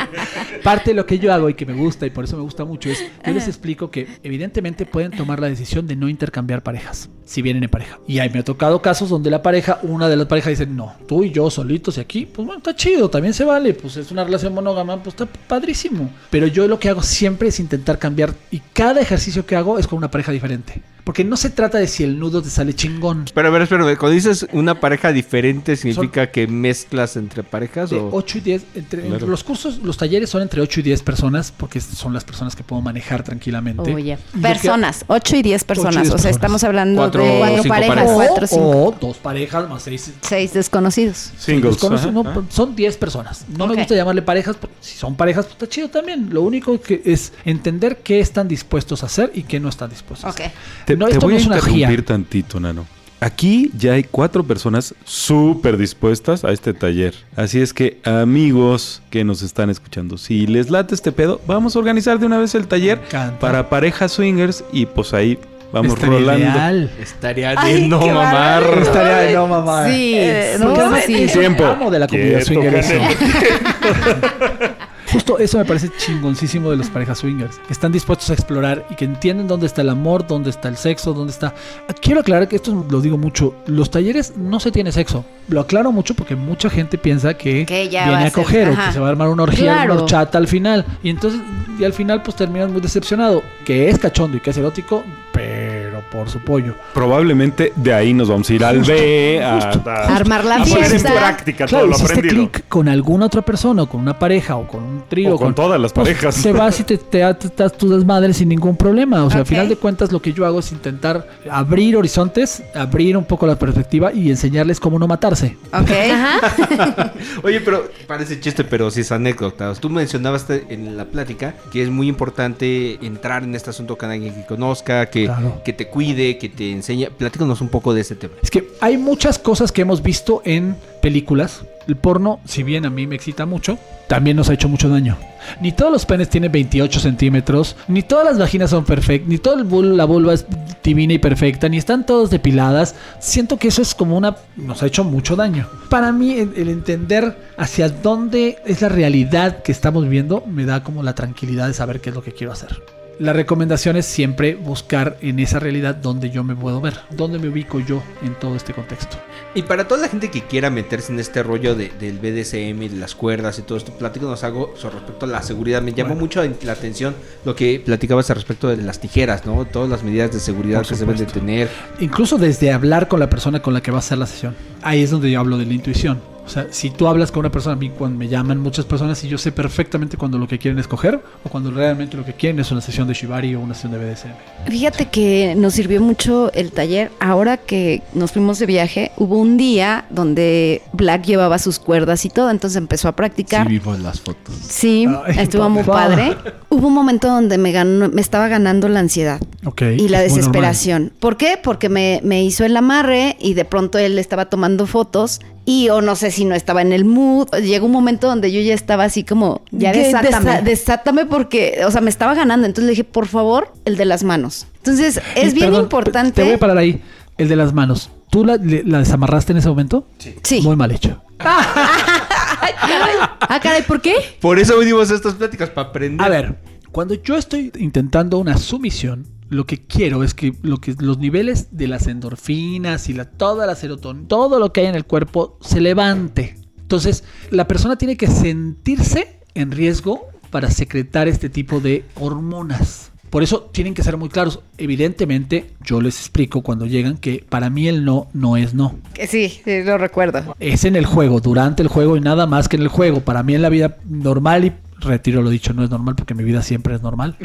Parte de lo que yo hago y que me gusta y por eso me gusta mucho es yo les explico que evidentemente pueden tomar la decisión de no intercambiar parejas si vienen en pareja. Y ahí me ha tocado casos donde la pareja, una de las parejas dice, no, tú y yo solitos y aquí, pues bueno, está chido, también se vale, pues es una relación monógama, pues está padrísimo. Pero yo lo que hago siempre es intentar cambiar y cada ejercicio que hago es con una pareja diferente. Porque no se trata de si el nudo te sale chingón. Pero a ver, espérame, cuando dices una pareja diferente, ¿significa que mezclas entre parejas? De o... 8 y 10. Entre, Claro. entre los cursos, los talleres son entre 8 y 10 personas, porque son las personas que puedo manejar tranquilamente. Oye. Lo que- Personas, 8 y 10 personas. 10 O sea, personas. estamos hablando Cuatro de cuatro parejas, parejas. cuatro o cinco. o dos parejas más seis. Seis desconocidos. Singles. Ajá, no, son 10 personas. No me gusta llamarle parejas, porque si son parejas, pues está chido también. Lo único que es entender qué están dispuestos a hacer y qué no están dispuestos a Ok. hacer. Te, no, te voy no a interrumpir tantito, Nano. Aquí ya hay cuatro personas súper dispuestas a este taller. Así es que, amigos que nos están escuchando, si les late este pedo, vamos a organizar de una vez el taller para parejas swingers y pues ahí vamos Estaría rolando. ideal. Estaría de Ay, no mamar. Estaría de no mamá. Sí, Eh, sí, no, Porque además sí. es un Tiempo. amo de la comunidad Quieto, swinger eso. Canelo. Justo eso me parece chingoncísimo de las parejas swingers. Que están dispuestos a explorar y que entienden dónde está el amor, dónde está el sexo, dónde está... Quiero aclarar que esto lo digo mucho. Los talleres no se tiene sexo. Lo aclaro mucho porque mucha gente piensa que, Que ya viene a a coger o que se va a armar una orgía, Claro. una horchata al final. Y entonces, y al final pues terminas muy decepcionado. Que es cachondo y que es erótico, pero por su pollo. Probablemente de ahí nos vamos a ir al B, a, a- Armar la a poner en fiesta. práctica Claro, todo lo aprendido. clic con alguna otra persona, o con una pareja, o con un trío, O con todas las pues, parejas. Te vas y te, te, das tu desmadre sin ningún problema. O sea, al Ok. final de cuentas, lo que yo hago es intentar abrir horizontes, abrir un poco la perspectiva y enseñarles cómo no matarse. Ok. Ajá. Oye, pero parece chiste, pero sí es anécdota. Tú mencionabas en la plática que es muy importante entrar en este asunto con alguien que conozca, que, Claro. que te cuide, que te enseñe. Platícanos un poco de ese tema. Es que hay muchas cosas que hemos visto en películas. El porno, si bien a mí me excita mucho, también nos ha hecho mucho daño. Ni todos los penes tienen 28 centímetros, ni todas las vaginas son perfectas, ni toda la vulva es divina y perfecta, ni están todos depiladas. Siento que eso es como una... nos ha hecho mucho daño. Para mí, el, entender hacia dónde es la realidad que estamos viendo, me da como la tranquilidad de saber qué es lo que quiero hacer. La recomendación es siempre buscar en esa realidad donde yo me puedo ver, dónde me ubico yo en todo este contexto. Y para toda la gente que quiera meterse en este rollo de- del BDSM y de las cuerdas y todo esto, platícanos algo sobre respecto a la seguridad. Me llamó Bueno. mucho la atención lo que platicabas al respecto de las tijeras, ¿no? Todas las medidas de seguridad que se deben de tener. Incluso desde hablar con la persona con la que va a hacer la sesión. Ahí es donde yo hablo de la intuición. O sea, si tú hablas con una persona, a mí cuando me llaman muchas personas y yo sé perfectamente cuando lo que quieren es coger o cuando realmente lo que quieren es una sesión de Shibari o una sesión de BDSM. Fíjate que nos sirvió mucho el taller. Ahora que nos fuimos de viaje, hubo un día donde Black llevaba sus cuerdas y todo, entonces empezó a practicar. vimos las fotos. Sí, Ay, estuvo muy padre. Hubo un momento donde me ganó, me estaba ganando la ansiedad y la desesperación. ¿Por qué? Porque me, me hizo el amarre y de pronto él estaba tomando fotos y o no sé si no estaba en el mood. Llegó un momento donde yo ya estaba así como, Ya "¿Qué? desátame". Desa- desátame porque, o sea, me estaba ganando. Entonces le dije, por favor, el de las manos. Entonces Y es bien perdón, importante. Te voy a parar ahí. El de las manos. ¿Tú la, le- la desamarraste en ese momento? Sí. Muy mal hecho. Ah, caray, ¿por qué? Por eso venimos a estas pláticas, para aprender. A ver, cuando yo estoy intentando una sumisión, lo que quiero es que, lo que los niveles de las endorfinas y la, toda la serotonina, todo lo que hay en el cuerpo se levante. Entonces, la persona tiene que sentirse en riesgo para secretar este tipo de hormonas. Por eso tienen que ser muy claros. Evidentemente, yo les explico cuando llegan que para mí el no no es no. Que Sí, sí, lo recuerdo. Es en el juego, durante el juego y nada más que en el juego. Para mí en la vida normal y retiro lo dicho, no es normal porque mi vida siempre es normal.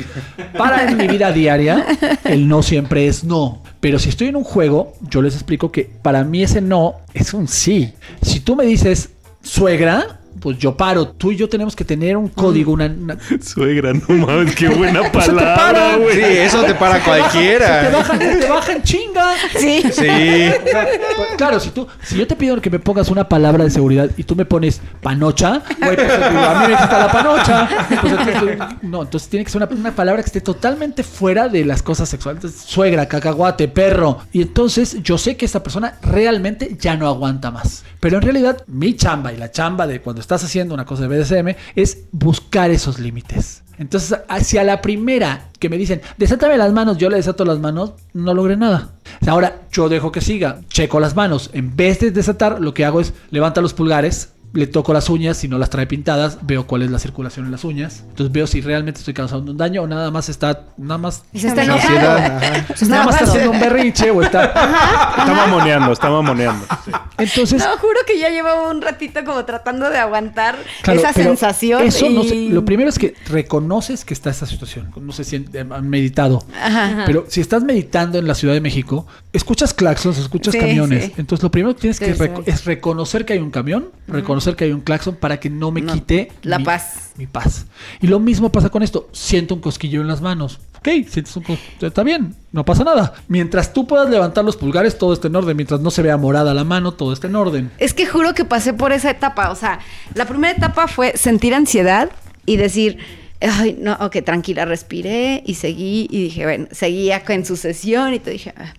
Para en mi vida diaria, el no siempre es no. Pero si estoy en un juego, yo les explico que para mí ese no es un sí. Si tú me dices suegra, pues yo paro. Tú y yo tenemos que tener un código, una, una- Suegra, no mames, qué buena palabra, para. güey. Sí, eso te para Se te cualquiera. Se te bajan, se te bajan chinga. Sí. Sí. Claro, si tú, si yo te pido que me pongas una palabra de seguridad y tú me pones panocha, güey, pues a mí me quita la panocha. Pues, entonces, no, entonces tiene que ser una, una palabra que esté totalmente fuera de las cosas sexuales. Entonces, suegra, cacahuate, perro. Y entonces yo sé que esta persona realmente ya no aguanta más. Pero en realidad, mi chamba y la chamba de cuando estás haciendo una cosa de BDSM es buscar esos límites. Entonces, hacia la primera que me dicen, desátame las manos, yo le desato las manos, no logré nada. Ahora, yo dejo que siga, checo las manos. En vez de desatar, lo que hago es levanta los pulgares le toco las uñas, si no las trae pintadas, veo cuál es la circulación en las uñas. Entonces veo si realmente estoy causando un daño o nada más está, nada más, Y se está Ansiedad, enojado. ajá. Se está nada más está haciendo un berrinche o está. Está mamoneando, está mamoneando. sí. Entonces, No, juro que ya llevaba un ratito como tratando de aguantar Claro, esa sensación. Eso no sé. Lo primero es que reconoces que está esa situación. No sé si han han meditado. Ajá. Pero si estás meditando en la Ciudad de México, escuchas claxons, escuchas Sí, camiones. sí. Entonces lo primero que tienes que reco- es reconocer que hay un camión, reconocer que hay un claxon para que no me No, quite la mi- paz. Mi paz. Y lo mismo pasa con esto. Siento un cosquillo en las manos. Ok, sientes un cos- está bien, no pasa nada. Mientras tú puedas levantar los pulgares, todo está en orden. Mientras no se vea morada la mano, todo está en orden. Es que juro que pasé por esa etapa. O sea, la primera etapa fue sentir ansiedad y decir, ay, no, ok, tranquila, respiré y seguí y dije, bueno, seguía en su sesión y te dije, ah.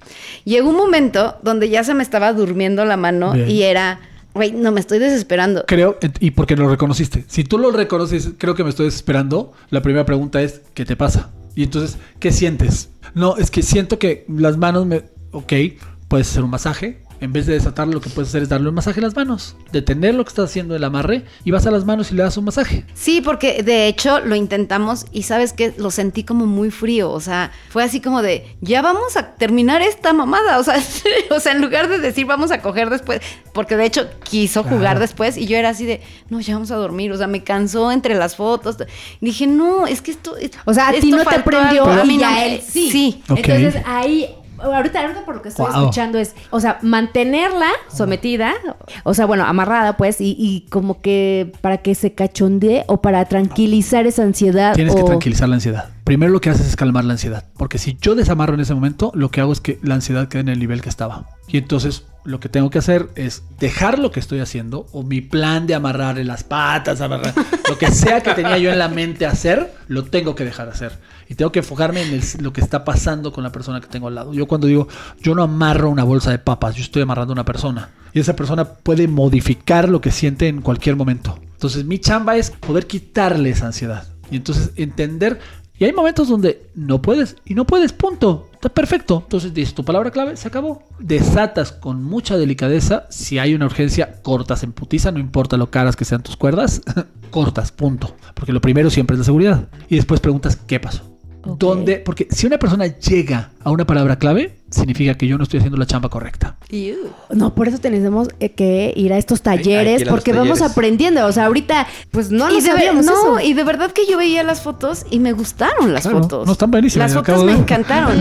llegó un momento donde ya se me estaba durmiendo la mano Bien. y era, no me estoy desesperando. Creo, y porque lo reconociste. Si tú lo reconoces, creo que me estoy desesperando. La primera pregunta es, ¿qué te pasa? Y entonces, ¿qué sientes? No, es que siento que las manos me... Ok, puedes hacer un masaje. En vez de desatarlo, lo que puedes hacer es darle un masaje a las manos. Detener lo que estás haciendo el amarre y vas a las manos y le das un masaje. Sí, porque de hecho lo intentamos y sabes que lo sentí como muy frío, o sea, fue así como de, ya vamos a terminar esta mamada, o sea, o sea, en lugar de decir vamos a coger después, porque de hecho quiso jugar después y yo era así de, no, ya vamos a dormir, o sea, me cansó entre las fotos. Dije, no, es que esto... O sea, a ti no te prendió algo". A mí y no él sí. Entonces ahí, ahorita, ahorita por lo que estoy Wow. escuchando es, o sea, mantenerla sometida, o sea, bueno, amarrada pues, y, y como que para que se cachondee o para tranquilizar esa ansiedad. Tienes que tranquilizar la ansiedad. Primero lo que haces es calmar la ansiedad. Porque si yo desamarro en ese momento, lo que hago es que la ansiedad quede en el nivel que estaba. Y entonces lo que tengo que hacer es dejar lo que estoy haciendo o mi plan de amarrarle las patas, amarrar, lo que sea que tenía yo en la mente hacer, lo tengo que dejar hacer. Y tengo que enfocarme en el- lo que está pasando con la persona que tengo al lado. Yo cuando digo, yo no amarro una bolsa de papas, yo estoy amarrando a una persona. Y esa persona puede modificar lo que siente en cualquier momento. Entonces mi chamba es poder quitarle esa ansiedad. Y entonces entender y hay momentos donde no puedes y no puedes, punto. Está perfecto. Entonces dices tu palabra clave, se acabó. Desatas con mucha delicadeza. Si hay una urgencia, cortas en putiza, no importa lo caras que sean tus cuerdas, cortas, punto. Porque lo primero siempre es la seguridad. Y después preguntas, ¿qué pasó? Ok. ¿Dónde? Porque si una persona llega a una palabra clave, significa que yo no estoy haciendo la chamba correcta. No, por eso tenemos eh, que ir a estos talleres, a porque vamos aprendiendo. O sea, ahorita, pues no lo sabíamos no, eso. y de verdad que yo veía las fotos y me gustaron las Claro, fotos. no, están buenísimas, Las me fotos me de- encantaron.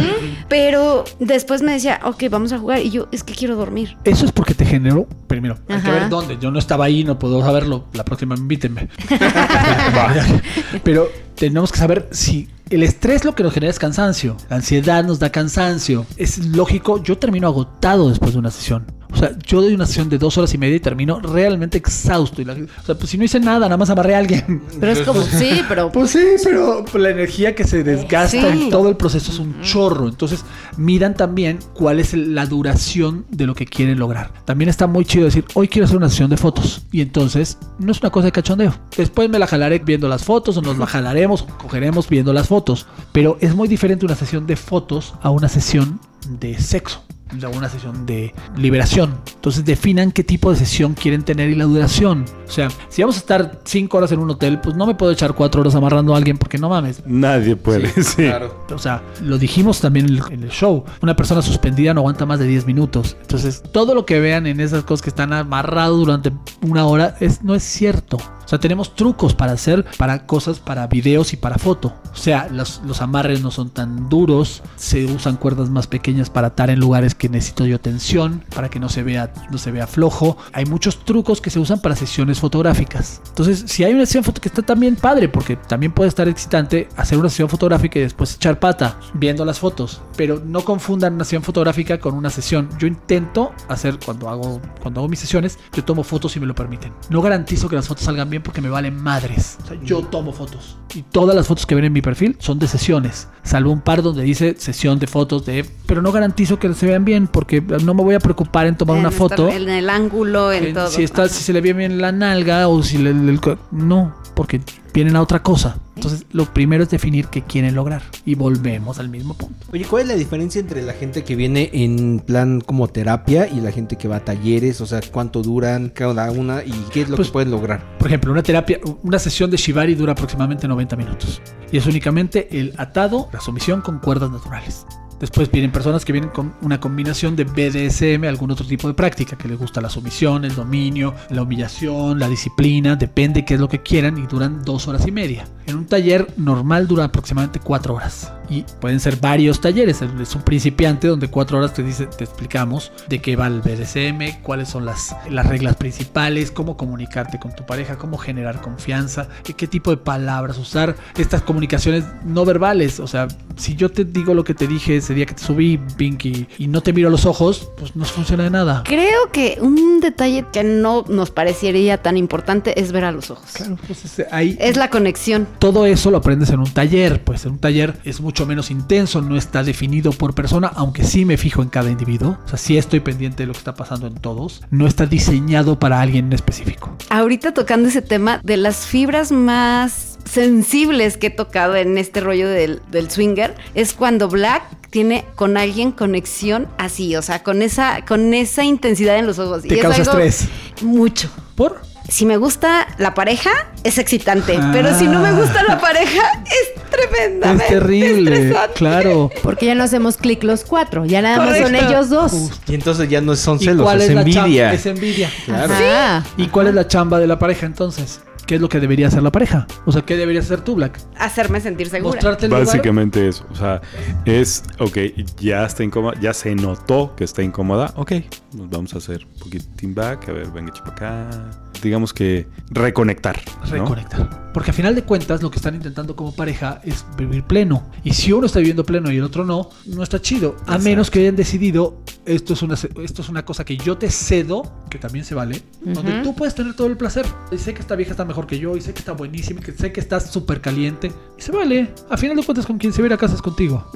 pero después me decía, ok, vamos a jugar. Y yo, es que quiero dormir. Eso es porque te generó. Primero, hay que Ajá. ver dónde. Yo no estaba ahí, no puedo saberlo. La próxima invítenme. Pero tenemos que saber si el estrés lo que nos genera es cansancio. La ansiedad nos da cansancio. Es lógico, yo termino agotado después de una sesión. O sea, yo doy una sesión de dos horas y media y termino realmente exhausto. Y la- o sea, pues si no hice nada, nada más amarré a alguien. Pero es como, sí, pero Pues sí, pero la energía que se desgasta Sí. en todo el proceso es un chorro. Entonces, miran también cuál es la duración de lo que quieren lograr. También está muy chido decir, hoy quiero hacer una sesión de fotos. Y entonces, no es una cosa de cachondeo. Después me la jalaré viendo las fotos, o nos la jalaremos, o cogeremos viendo las fotos. Pero es muy diferente una sesión de fotos a una sesión de sexo. A una sesión de liberación. Entonces definan qué tipo de sesión quieren tener y la duración. O sea, si vamos a estar cinco horas en un hotel, pues no me puedo echar cuatro horas amarrando a alguien porque no mames. Nadie puede, sí. Claro. O sea, lo dijimos también en el, en el show. Una persona suspendida no aguanta más de 10 minutos. Entonces, todo lo que vean en esas cosas que están amarrados durante una hora es, no es cierto. O sea, tenemos trucos para hacer para cosas, para videos y para foto. O sea, los, los amarres no son tan duros. Se usan cuerdas más pequeñas para atar en lugares que necesito yo tensión, para que no se vea, no se vea flojo. Hay muchos trucos que se usan para sesiones fotográficas. Entonces, si hay una sesión foto que está también padre, porque también puede estar excitante hacer una sesión fotográfica y después echar pata viendo las fotos. Pero no confundan una sesión fotográfica con una sesión. Yo intento hacer cuando hago, cuando hago mis sesiones, yo tomo fotos si me lo permiten. No garantizo que las fotos salgan bien porque me valen madres. O sea, yo tomo fotos. Y todas las fotos que ven en mi perfil son de sesiones. Salvo un par donde dice sesión de fotos de... Pero no garantizo que se vean bien porque no me voy a preocupar en tomar en una estar- foto. en el ángulo, en, en todo. si, está, si se le ve bien la nalga o si le, le- no, porque vienen a otra cosa. Entonces, lo primero es definir qué quieren lograr. Y volvemos al mismo punto. Oye, ¿cuál es la diferencia entre la gente que viene en plan como terapia y la gente que va a talleres? O sea, ¿cuánto duran cada una y qué es lo Pues- que pueden lograr? Por ejemplo, una terapia, una sesión de Shibari dura aproximadamente 90 minutos. Y es únicamente el atado, la sumisión con cuerdas naturales. Después vienen personas que vienen con una combinación de BDSM, algún otro tipo de práctica, que les gusta la sumisión, el dominio, la humillación, la disciplina, depende qué es lo que quieran y duran dos horas y media. En un taller normal dura aproximadamente cuatro horas. Y pueden ser varios talleres. Es un principiante donde cuatro horas te, dice, te explicamos de qué va el BDSM, cuáles son las, las reglas principales, cómo comunicarte con tu pareja, cómo generar confianza, qué, tipo de palabras usar, estas comunicaciones no verbales. O sea, si yo te digo lo que te dije ese día que te subí, Pinky, y no te miro a los ojos, pues no funciona de nada. Creo que un detalle que no nos parecería tan importante es ver a los ojos. Claro, pues ahí Es la conexión. todo eso lo aprendes en un taller, pues en un taller es mucho menos intenso, no está definido por persona, aunque sí me fijo en cada individuo, o sea, sí estoy pendiente de lo que está pasando en todos, no está diseñado para alguien en específico. Ahorita tocando ese tema de las fibras más sensibles que he tocado en este rollo del, del swinger es cuando Black tiene con alguien conexión así, o sea, con esa, con esa intensidad en los ojos. Te Y es causa algo estrés. Mucho. ¿Por? Si me gusta la pareja, es excitante. Ah. Pero si no me gusta la pareja, es tremendamente Es terrible, estresante. claro. Porque ya no hacemos clic los cuatro, ya nada más son ellos dos. Y entonces ya no son ¿Y celos, cuál es, es, la chamba? envidia. Es envidia. Claro. Ajá. ¿Y cuál es la chamba de la pareja entonces? ¿Qué es lo que debería hacer la pareja? O sea, ¿qué deberías hacer tú, Black? Hacerme sentir segura. Mostrarte el lugar. Básicamente eso. O sea, es, ok, ya está incómoda, ya se notó que está incómoda. Ok, nos vamos a hacer un poquitín back. A ver, venga, chupa acá. Digamos que reconectar. ¿no? reconectar. Porque a final de cuentas lo que están intentando como pareja es vivir pleno. Y si uno está viviendo pleno y el otro no, no está chido. A menos que hayan decidido, esto es una, esto es una cosa que yo te cedo, que también se vale, donde tú puedes tener todo el placer. Y sé que esta vieja está mejor que yo, y sé que está buenísima, y que sé que está súper caliente. Y se vale. A final de cuentas con quien se va a ir a casa es contigo.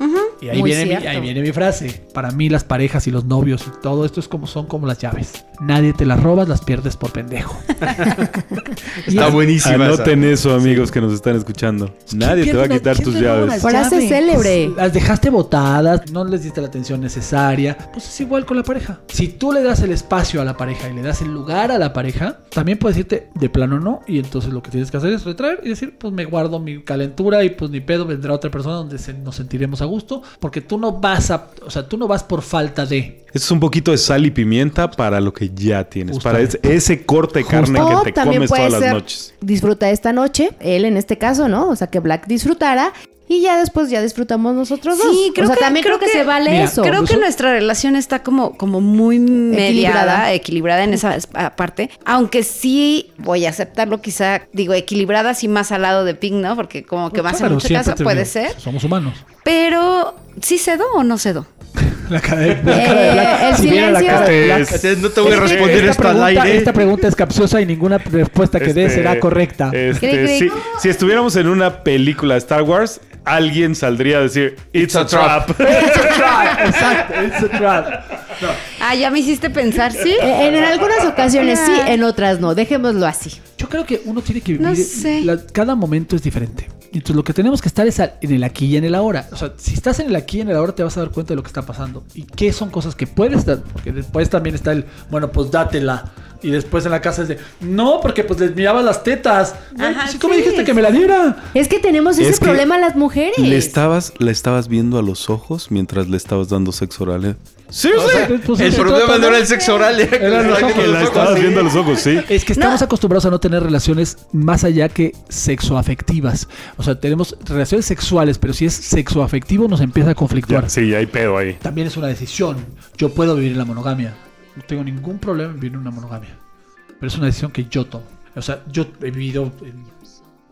Y ahí Muy viene, mi, ahí viene mi frase. Para mí las parejas y los novios y todo esto es como son como las llaves. Nadie te las robas, las pierdes por pendejo. Está buenísima. esa. Anoten eso, amigos que nos están escuchando. Nadie te va a quitar tus ¿quién te roba llaves. llaves? célebre. Las dejaste botadas, no les diste la atención necesaria. Pues es igual con la pareja. Si tú le das el espacio a la pareja y le das el lugar a la pareja, también puedes decirte de plano no. Y entonces lo que tienes que hacer es retraer y decir, pues me guardo mi calentura y pues ni pedo vendrá otra persona donde se- nos sentiremos a gusto. Porque tú no vas a, o sea, tú no vas por falta de. Esto es un poquito de sal y pimienta para lo que ya tienes. Para ese, corte de carne que te comes todas las noches. disfruta esta noche, él en este caso, ¿no? O sea, que Black disfrutara y ya después ya disfrutamos nosotros dos. Sí, creo o sea, que- también creo, creo que, que- se vale Mira, eso. Creo que nuestra relación está como, como muy mediada, Equilibrada. equilibrada en esa es- parte. Aunque sí voy a aceptarlo, quizá, digo, equilibrada sí más al lado de Pink, ¿no? Porque como que Pues más en claro, mucho siempre caso puede digo, ser. Somos humanos. Pero, ¿sí cedo o no cedo? La cara de, la cara de Black. el si viera la silencio. cara de Black. Entonces, no te voy a Es que responder esta esto al pregunta- aire. Esta pregunta es capciosa y ninguna respuesta que dé Este, será correcta. este, si, si estuviéramos en una película de Star Wars, alguien saldría a decir, It's, a, a trap. trap. It's a trap. Exacto, it's a trap. Ah, ya me hiciste pensar, ¿sí? Eh, En, en algunas ocasiones sí, en otras no. Dejémoslo así. Yo creo que uno tiene que vivir. No sé. la- cada momento es diferente. Entonces lo que tenemos que estar es en el aquí y en el ahora. O sea, si estás en el aquí y en el ahora te vas a dar cuenta de lo que está pasando. Y qué son cosas que puedes dar. Porque después también está el, bueno, pues dátela. Y después en la casa es de, no, porque pues les miraba las tetas. Ajá, pues, sí. dijiste que me la diera. Es que tenemos ese Es problema las mujeres. Le estabas, le estabas viendo a los ojos mientras le estabas dando sexo oral. ¿eh? O sea, pues, El problema no era el sexo oral, era que los le ojos, Que la estabas sí. viendo a los ojos, sí. Es que estamos No. acostumbrados a no tener relaciones más allá que sexoafectivas. O sea, tenemos relaciones sexuales, pero si es sexoafectivo nos empieza a conflictuar. Ya, sí, hay pedo ahí. También es una decisión. Yo puedo vivir en la monogamia. No tengo ningún problema en vivir una monogamia. Pero es una decisión que yo tomo. O sea, yo he vivido en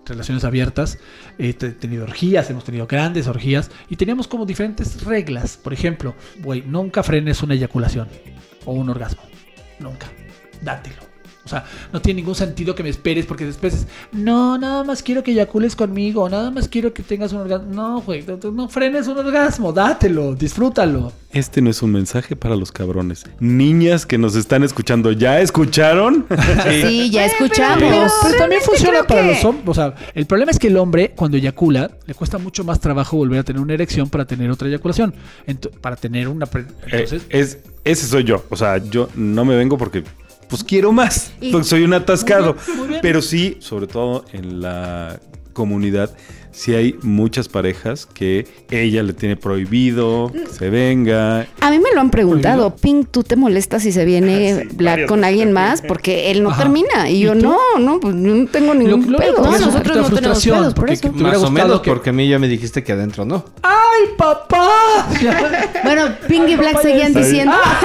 relaciones abiertas, he te- tenido orgías, hemos tenido grandes orgías y teníamos como diferentes reglas. Por ejemplo, güey, nunca frenes una eyaculación o un orgasmo. Nunca. Dátelo. O sea, no tiene ningún sentido que me esperes porque después es, no, nada más quiero que eyacules conmigo, nada más quiero que tengas un orgasmo. No, güey, no, no frenes un orgasmo, dátelo, disfrútalo. Este no es un mensaje para los cabrones. Niñas que nos están escuchando, ¿ya escucharon? Sí, ya escuchamos. Pero, pero también funciona para que- los hombres. O sea, el problema es que el hombre, cuando eyacula, le cuesta mucho más trabajo volver a tener una erección para tener otra eyaculación. Ento- para tener una. Eh, Entonces, es, ese soy yo. O sea, yo no me vengo porque pues quiero más. Y- Porque soy un atascado. Muy bien, muy bien. Pero sí, sobre todo en la comunidad, sí hay muchas parejas que ella le tiene prohibido que se venga. A mí me lo han preguntado, Pink, ¿tú te molestas si se viene Sí, Black con alguien más? Porque él no Ajá. termina. Y, ¿Y yo, no, no, pues yo no tengo ningún lo- lo pedo. No, nosotros no tenemos pedos, por porque eso. Más o menos, que- porque a mí ya me dijiste que adentro no. ¡Ay, papá! Bueno, Pink y Black seguían diciendo.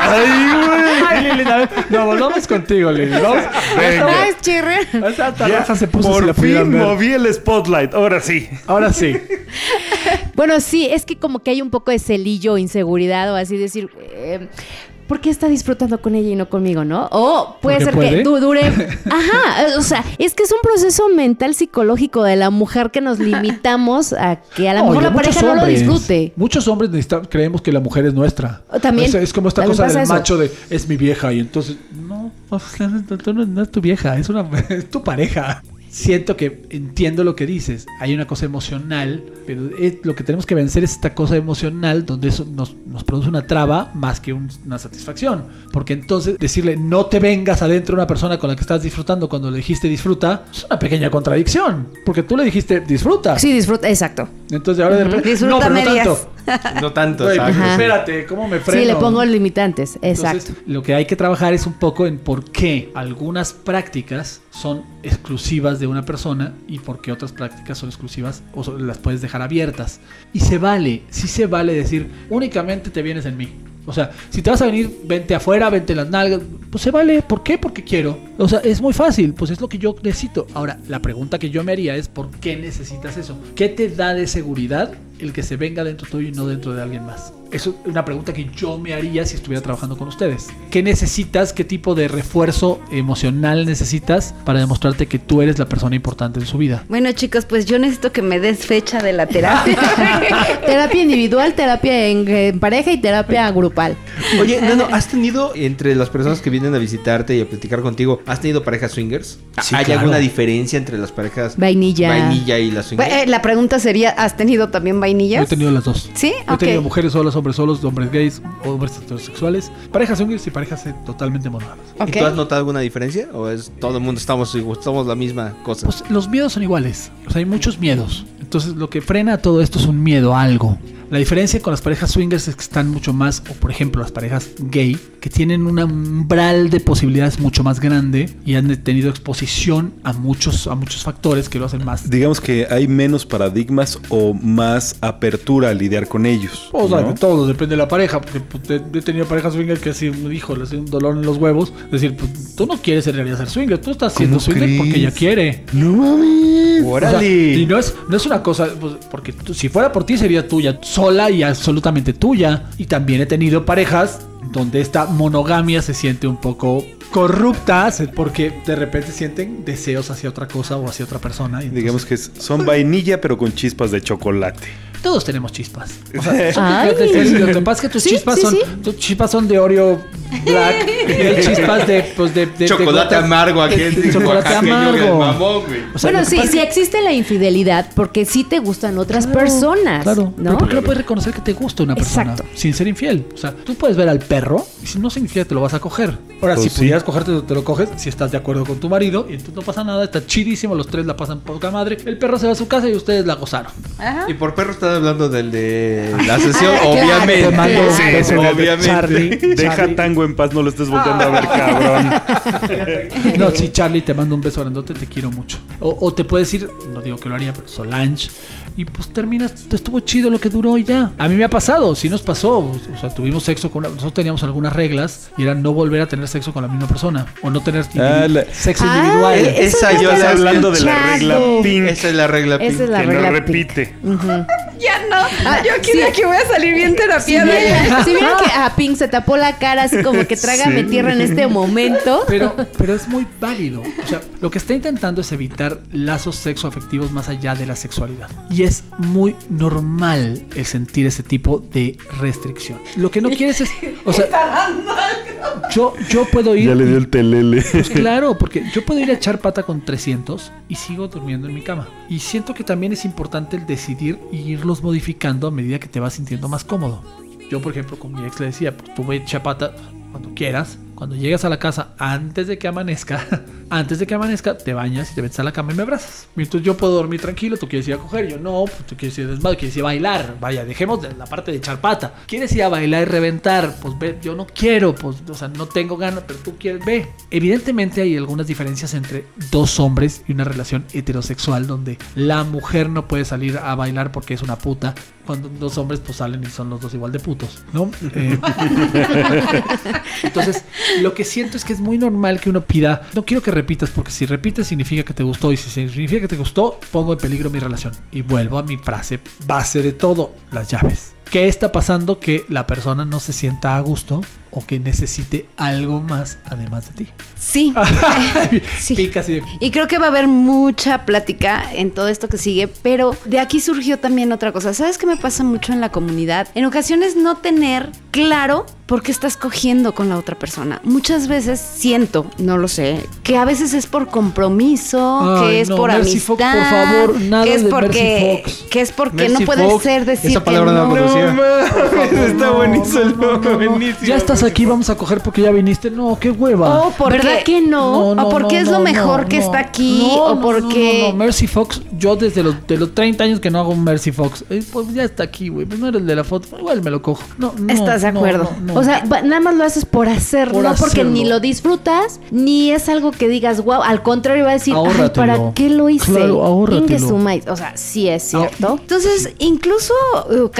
Ay, ver, no, volvamos contigo, Lili. Vamos. Ah, es chirre. Esta raza se puso por fin moví el spotlight. Ahora sí. Ahora sí. Bueno, sí, es que como que hay un poco de celillo inseguridad o así decir, eh, ¿por qué está disfrutando con ella y no conmigo, no? O puede Porque ser puede. que du- dure... Ajá, o sea, es que es un proceso mental psicológico de la mujer que nos limitamos a que a lo mejor la pareja no lo disfrute. Muchos hombres creemos que la mujer es nuestra. También. Es, es como esta cosa del eso. macho de es mi vieja y entonces no, no, no, no es tu vieja, es una es tu pareja. Siento que entiendo lo que dices. Hay una cosa emocional, pero es- lo que tenemos que vencer es esta cosa emocional donde eso nos, nos produce una traba más que un- una satisfacción. Porque entonces decirle no te vengas adentro de una persona con la que estás disfrutando cuando le dijiste disfruta es una pequeña contradicción. Porque tú le dijiste disfruta. Sí, disfruta, exacto. Entonces ahora de repente Disfruta no, pero no medias. tanto. No tanto, pues, exacto. Ajá. espérate, ¿cómo me freno? Sí, le pongo limitantes, exacto. Entonces, lo que hay que trabajar es un poco en por qué algunas prácticas son exclusivas de una persona y por qué otras prácticas son exclusivas o las puedes dejar abiertas. Y se vale, sí se vale decir, únicamente te vienes en mí. O sea, si te vas a venir, vente afuera, vente las nalgas. Pues se vale. ¿Por qué? Porque quiero. O sea, es muy fácil. Pues es lo que yo necesito. Ahora, la pregunta que yo me haría es: ¿por qué necesitas eso? ¿Qué te da de seguridad el que se venga dentro tuyo y no dentro de alguien más? Eso es una pregunta que yo me haría si estuviera trabajando con ustedes. ¿Qué necesitas? ¿Qué tipo de refuerzo emocional necesitas para demostrarte que tú eres la persona importante en su vida? Bueno, chicos, pues yo necesito que me des fecha de la terapia. terapia individual, terapia en, en pareja y terapia grupal. Oye, no, no, ¿has tenido entre las personas que vienen a visitarte y a platicar contigo, ¿has tenido parejas swingers? Sí, ¿Hay claro. alguna diferencia entre las parejas Vainilla. vainilla y las swingers? Eh, la pregunta sería, ¿has tenido también Yo vainillas? he tenido las dos. ¿Sí? He tenido mujeres solas, hombres solos, hombres gays, hombres heterosexuales, parejas swingers y parejas eh, totalmente monógamas. Ok. ¿Y tú has notado alguna diferencia? ¿O es todo el mundo estamos, igual- somos la misma cosa? Pues los miedos son iguales. O sea, hay muchos miedos. Entonces, lo que frena a todo esto es un miedo a algo. La diferencia con las parejas swingers es que están mucho más, o por ejemplo, las parejas gay, que tienen un umbral de posibilidades mucho más grande y han tenido exposición a muchos, a muchos factores que lo hacen más. Digamos que hay menos paradigmas o más apertura a lidiar con ellos. O sea, ¿no? de todo, depende de la pareja. Porque pues, he tenido parejas swingers que así, hijo, les hace un dolor en los huevos. Es decir, pues, tú no quieres en realidad ser swinger, tú estás siendo ¿Cómo swinger crees? porque ella quiere. No mames. O sea, ¡Órale! y no es, no es una cosa, pues, porque tú- si fuera por ti sería tuya, sola y absolutamente tuya. Y también he tenido parejas donde esta monogamia se siente un poco corrupta, porque de repente sienten deseos hacia otra cosa o hacia otra persona. y entonces- Digamos que son vainilla pero con chispas de chocolate. Todos tenemos chispas. O sea, lo que pasa es que tus Sí, chispas sí, son, sí. tus chispas son de Oreo Black y hay chispas de, pues, de, de- de chocolate gotas- amargo aquí en de chocolate amargo. mamón, güey. O sea, bueno, sí, sí que- existe la infidelidad porque sí te gustan otras Claro, personas, Claro, pero ¿no? ¿por qué no puedes reconocer que te gusta una persona Exacto. sin ser infiel? O sea, tú puedes ver al perro y si no significa que te lo vas a coger. Ahora, Pues si sí. pudieras cogerte, te lo coges si estás de acuerdo con tu marido y entonces no pasa nada, está chidísimo, los tres la pasan poca madre, el perro se va a su casa y ustedes la gozaron. Ajá. Y por perro hablando del de la sesión, Ah, claro. obviamente. Te mando un Sí, beso de obviamente. Charlie. Deja Charlie. tango en paz, no lo estés volteando a ver, cabrón. No, sí, Charlie, te mando un beso grandote, te quiero mucho. O, o te puedes ir, no digo que lo haría, pero Solange. Y pues terminas, te estuvo chido lo que duró y ya. A mí me ha pasado, sí nos pasó. O sea, tuvimos sexo con una, nosotros teníamos algunas reglas y era no volver a tener sexo con la misma persona. O no tener Ah, la- sexo Ay, individual. Esa yo estás la hablando de la regla pink. Esa es la regla Esa es pink. la que no regla repite. Ujú. Ya no. Ah, Yo aquí sí. aquí voy a salir bien terapiada. Si vieron que a Pink se tapó la cara así como que trágame tierra en este momento. Pero, pero es muy válido. O sea, lo que está intentando es evitar lazos sexoafectivos más allá de la sexualidad. Y es muy normal el sentir ese tipo de restricción. Lo que no quieres es. O sea, yo, yo puedo ir. Ya le dio el telele. Pues claro, porque yo puedo ir a echar pata con 300 y sigo durmiendo en mi cama. Y siento que también es importante el decidir y irlos modificando a medida que te vas sintiendo más cómodo. Yo, por ejemplo, con mi ex le decía, pues tú ve a echar pata cuando quieras. Cuando llegas a la casa antes de que amanezca, antes de que amanezca, te bañas y te metes a la cama y me abrazas. Entonces yo puedo dormir tranquilo, tú quieres ir a coger, yo no, pues tú quieres ir desmadre, quieres ir a bailar. Vaya, dejemos de la parte de echar pata. ¿Quieres ir a bailar y reventar? Pues ve, yo no quiero, pues, o sea, no tengo ganas, pero tú quieres, ve. Evidentemente hay algunas diferencias entre dos hombres y una relación heterosexual donde la mujer no puede salir a bailar porque es una puta, cuando dos hombres pues salen y son los dos igual de putos, ¿no? Eh, entonces, lo que siento es que es muy normal que uno pida, no quiero que repitas, porque si repites significa que te gustó, y si significa que te gustó, pongo en peligro mi relación. Y vuelvo a mi frase base de todo, las llaves. ¿Qué está pasando que la persona no se sienta a gusto o que necesite algo más además de ti? Sí. Sí. Pica así de- Y creo que va a haber mucha plática en todo esto que sigue, pero de aquí surgió también otra cosa. ¿Sabes qué me pasa mucho en la comunidad? En ocasiones no tener claro por qué estás cogiendo con la otra persona. Muchas veces siento, no lo sé, que a veces es por compromiso, Ay, que es no, por Mercy amistad, Fox, por favor, nada que es de porque Mercy Fox. que es porque Mercy no puede Fox, ser decir esa palabra que no no. Está buenísimo, buenísimo. Ya estás aquí, vamos a coger porque ya viniste. No, qué hueva. O porque, ¿Verdad que no? o porque es lo mejor que está aquí, No, o no, porque... No, no, Mercy Fox, yo desde los, de los 30 años que no hago un Mercy Fox, eh, pues ya está aquí, güey. Pues no eres el de la foto, igual me lo cojo. No, no, Estás de no, acuerdo. no, no. O sea, nada más lo haces por hacer, Por no porque hacerlo. ni lo disfrutas, ni es algo que digas, wow, al contrario va a decir, ay. ¿para qué lo hice? Claro. O sea, sí es cierto. Entonces, incluso eh,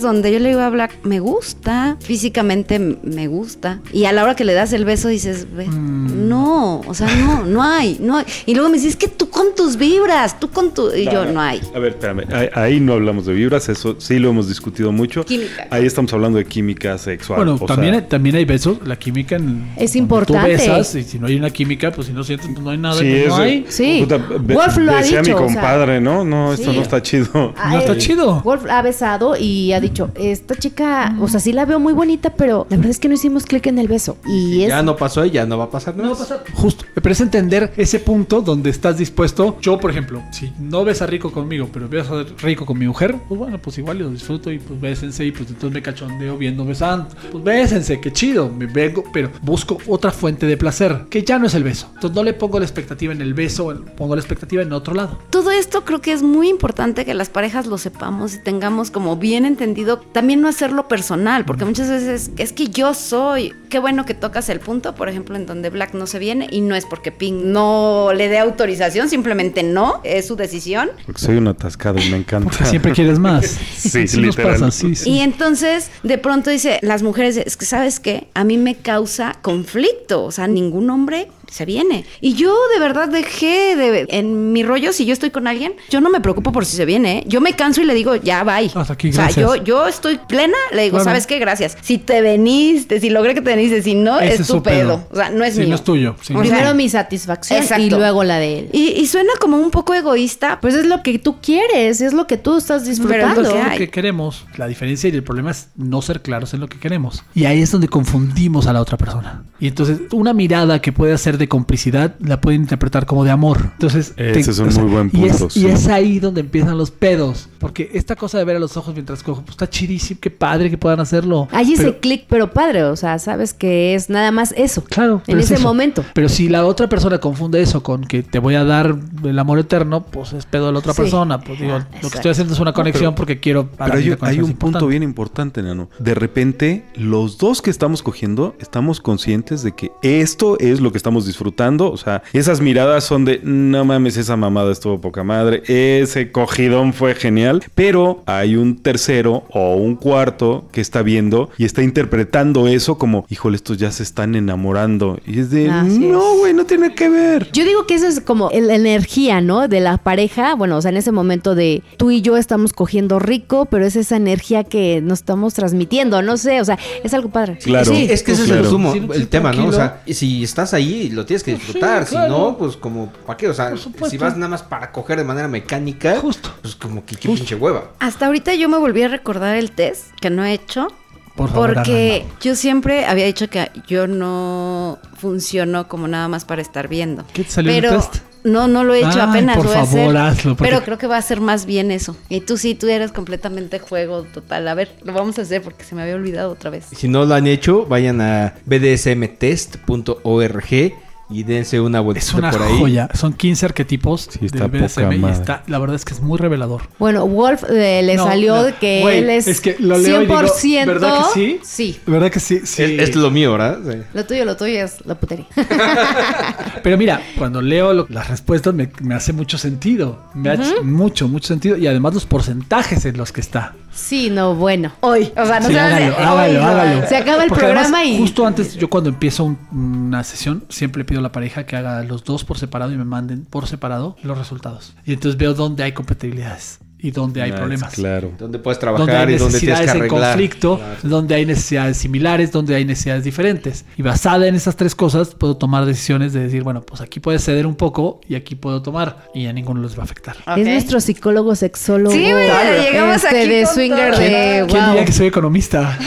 donde yo le digo a Black, me gusta, físicamente me gusta, y a la hora que le das el beso dices, "Ve, Mm. no, o sea, no, no hay, no hay. Y luego me dices, es que tú con tus vibras, tú con tu... Y yo, no hay. A ver, espérame. Ahí, ahí no hablamos de vibras, eso sí lo hemos discutido mucho. Química. Ahí estamos hablando de química sexual. Bueno, o también, sea, hay- también hay besos, la química en, Es importante. Tú besas y si no hay una química, pues si no sientes, pues no hay nada, Sí, pues no eso- hay. Sí. Puta, be- Wolf lo ha decía dicho, mi o sea, compadre, ¿no? No, esto sí. no está chido. No está Ay, chido. Wolf ha besado y ha dicho, esta chica, o sea, sí la veo muy bonita, pero la verdad es que no hicimos clic en el beso. Y es... Ya no pasó y ya no va a pasar nada. No va a pasar. Justo. Pero es entender ese punto donde estás dispuesto. Yo, por ejemplo, si no besa rico conmigo, pero besa rico con mi mujer, pues bueno, pues igual lo disfruto y pues bésense y pues entonces me cachondeo viendo besando. Pues bésense, qué chido. Me vengo, pero busco otra fuente de placer, que ya no es el beso. Entonces no le pongo la expectativa en el beso, pongo la expectativa en otro lado. Todo esto creo que es muy importante que las parejas lo sepamos y tengamos como bien entendido, también no hacerlo personal, porque muchas veces es que yo soy, qué bueno que tocas el punto, por ejemplo, en donde Black no se viene y no es porque Pink no le dé autorización, simplemente no, es su decisión. Porque soy un atascado y me encanta. Porque siempre quieres más. Sí, nos literal. pasa, sí, sí. Y entonces de pronto dice, las mujeres, es que sabes qué, a mí me causa conflicto, o sea, ningún hombre se viene. Y yo de verdad dejé de, en mi rollo, si yo estoy con alguien, yo no me preocupo por si se viene, ¿eh? yo me canso y le digo, ya, bye. Hasta aquí, o sea, gracias. yo, yo estoy plena, le digo, Claro. ¿sabes qué? Gracias. Si te veniste, si logré que te veniste, si no, Ese es tu pedo. pedo. O sea, no es Sí, mío. no es tuyo, sí. O sea, Primero mi satisfacción Exacto. y luego la de él. y, y suena como un poco egoísta, Pues es lo que tú quieres, es lo que tú estás Pero es disfrutando. lo que lo hay. que queremos. La diferencia y el problema es no ser claros en lo que queremos. Y ahí es donde confundimos a la otra persona. Y entonces una mirada que puede ser de complicidad la pueden interpretar como de amor. Entonces Ese es un muy buen y es- punto, Y es, ahí donde empiezan los pedos. Porque esta cosa de ver a los ojos mientras cojo, pues está chidísimo, qué padre que puedan hacerlo. Ese Pero- clic, pero padre, o sea, sabes que es nada más eso. Claro. En es ese momento. Pero si la otra persona confunde eso con que te voy a dar el amor eterno, pues es pedo de la otra Sí. persona. Pues digo, lo que estoy haciendo es una conexión porque quiero. Pero hay, hay un punto importante. bien importante, Nano. De repente, los dos que estamos cogiendo, estamos conscientes de que esto es lo que estamos estamos disfrutando. O sea, esas miradas son de, no mames, esa mamada estuvo poca madre, ese cogidón fue genial, pero hay un tercero o un cuarto que está viendo y está interpretando eso como, híjole, estos ya se están enamorando. Y es de, Así no, güey, no tiene que ver. Yo digo que eso es como la energía, ¿no? De la pareja. Bueno, o sea, en ese momento de tú y yo estamos cogiendo rico, pero es esa energía que nos estamos transmitiendo. No sé, o sea, es algo padre. Claro. Sí, es que ese es el sumo, Sí, sí, el tema, ¿no? O sea, si estás ahí, lo tienes que disfrutar. Sí, claro. Si no, pues como, ¿para qué? O sea, si vas nada más para coger de manera mecánica, Justo. pues como que qué pinche hueva. Hasta ahorita yo me volví a recordar el test que no he hecho. Por favor, porque yo siempre había dicho que yo no funciono como nada más para estar viendo. ¿Qué te salió el pero test? no, no lo he hecho Ay, apenas. por voy a favor, hacer- hazlo, porque- Pero creo que va a ser más bien eso. Y tú sí, tú eres completamente juego total. A ver, lo vamos a hacer porque se me había olvidado otra vez. Si no lo han hecho, vayan a bdsmtest.org y dense una vuelta Es una por ahí. joya. Son 15 arquetipos Sí, está del BDSM y está, la verdad es que es muy revelador. Bueno, Wolf eh, le No, salió no. de que él es, es que lo leo y digo, 100%. ¿verdad que sí? Sí. ¿Verdad que sí? Sí. Es, es lo mío, ¿verdad? Sí. Lo tuyo, lo tuyo es la putería. Pero mira, cuando leo lo- las respuestas me, me hace mucho sentido. Me hace mucho, mucho sentido. Y además los porcentajes en los que está. Sí, no, bueno. Hoy. O sea, no Sí, se hágalo, hace- hágalo, hoy, no. hágalo. Se acaba el Porque programa además, y. Justo antes, yo cuando empiezo un- una sesión, siempre pido a la pareja que haga los dos por separado y me manden por separado los resultados. Y entonces veo dónde hay compatibilidades y dónde hay Ah, problemas. Claro. Donde puedes Donde trabajar hay y donde tienes necesidades que en conflicto, Claro. donde hay necesidades similares, donde hay necesidades diferentes. Y basada en esas tres cosas, puedo tomar decisiones de decir, bueno, pues aquí puedes ceder un poco y aquí puedo tomar y a ninguno les va a afectar. Es nuestro psicólogo sexólogo. Sí, güey, llegamos este, aquí de con swinger todo. de ¿Quién wow. diría que soy economista?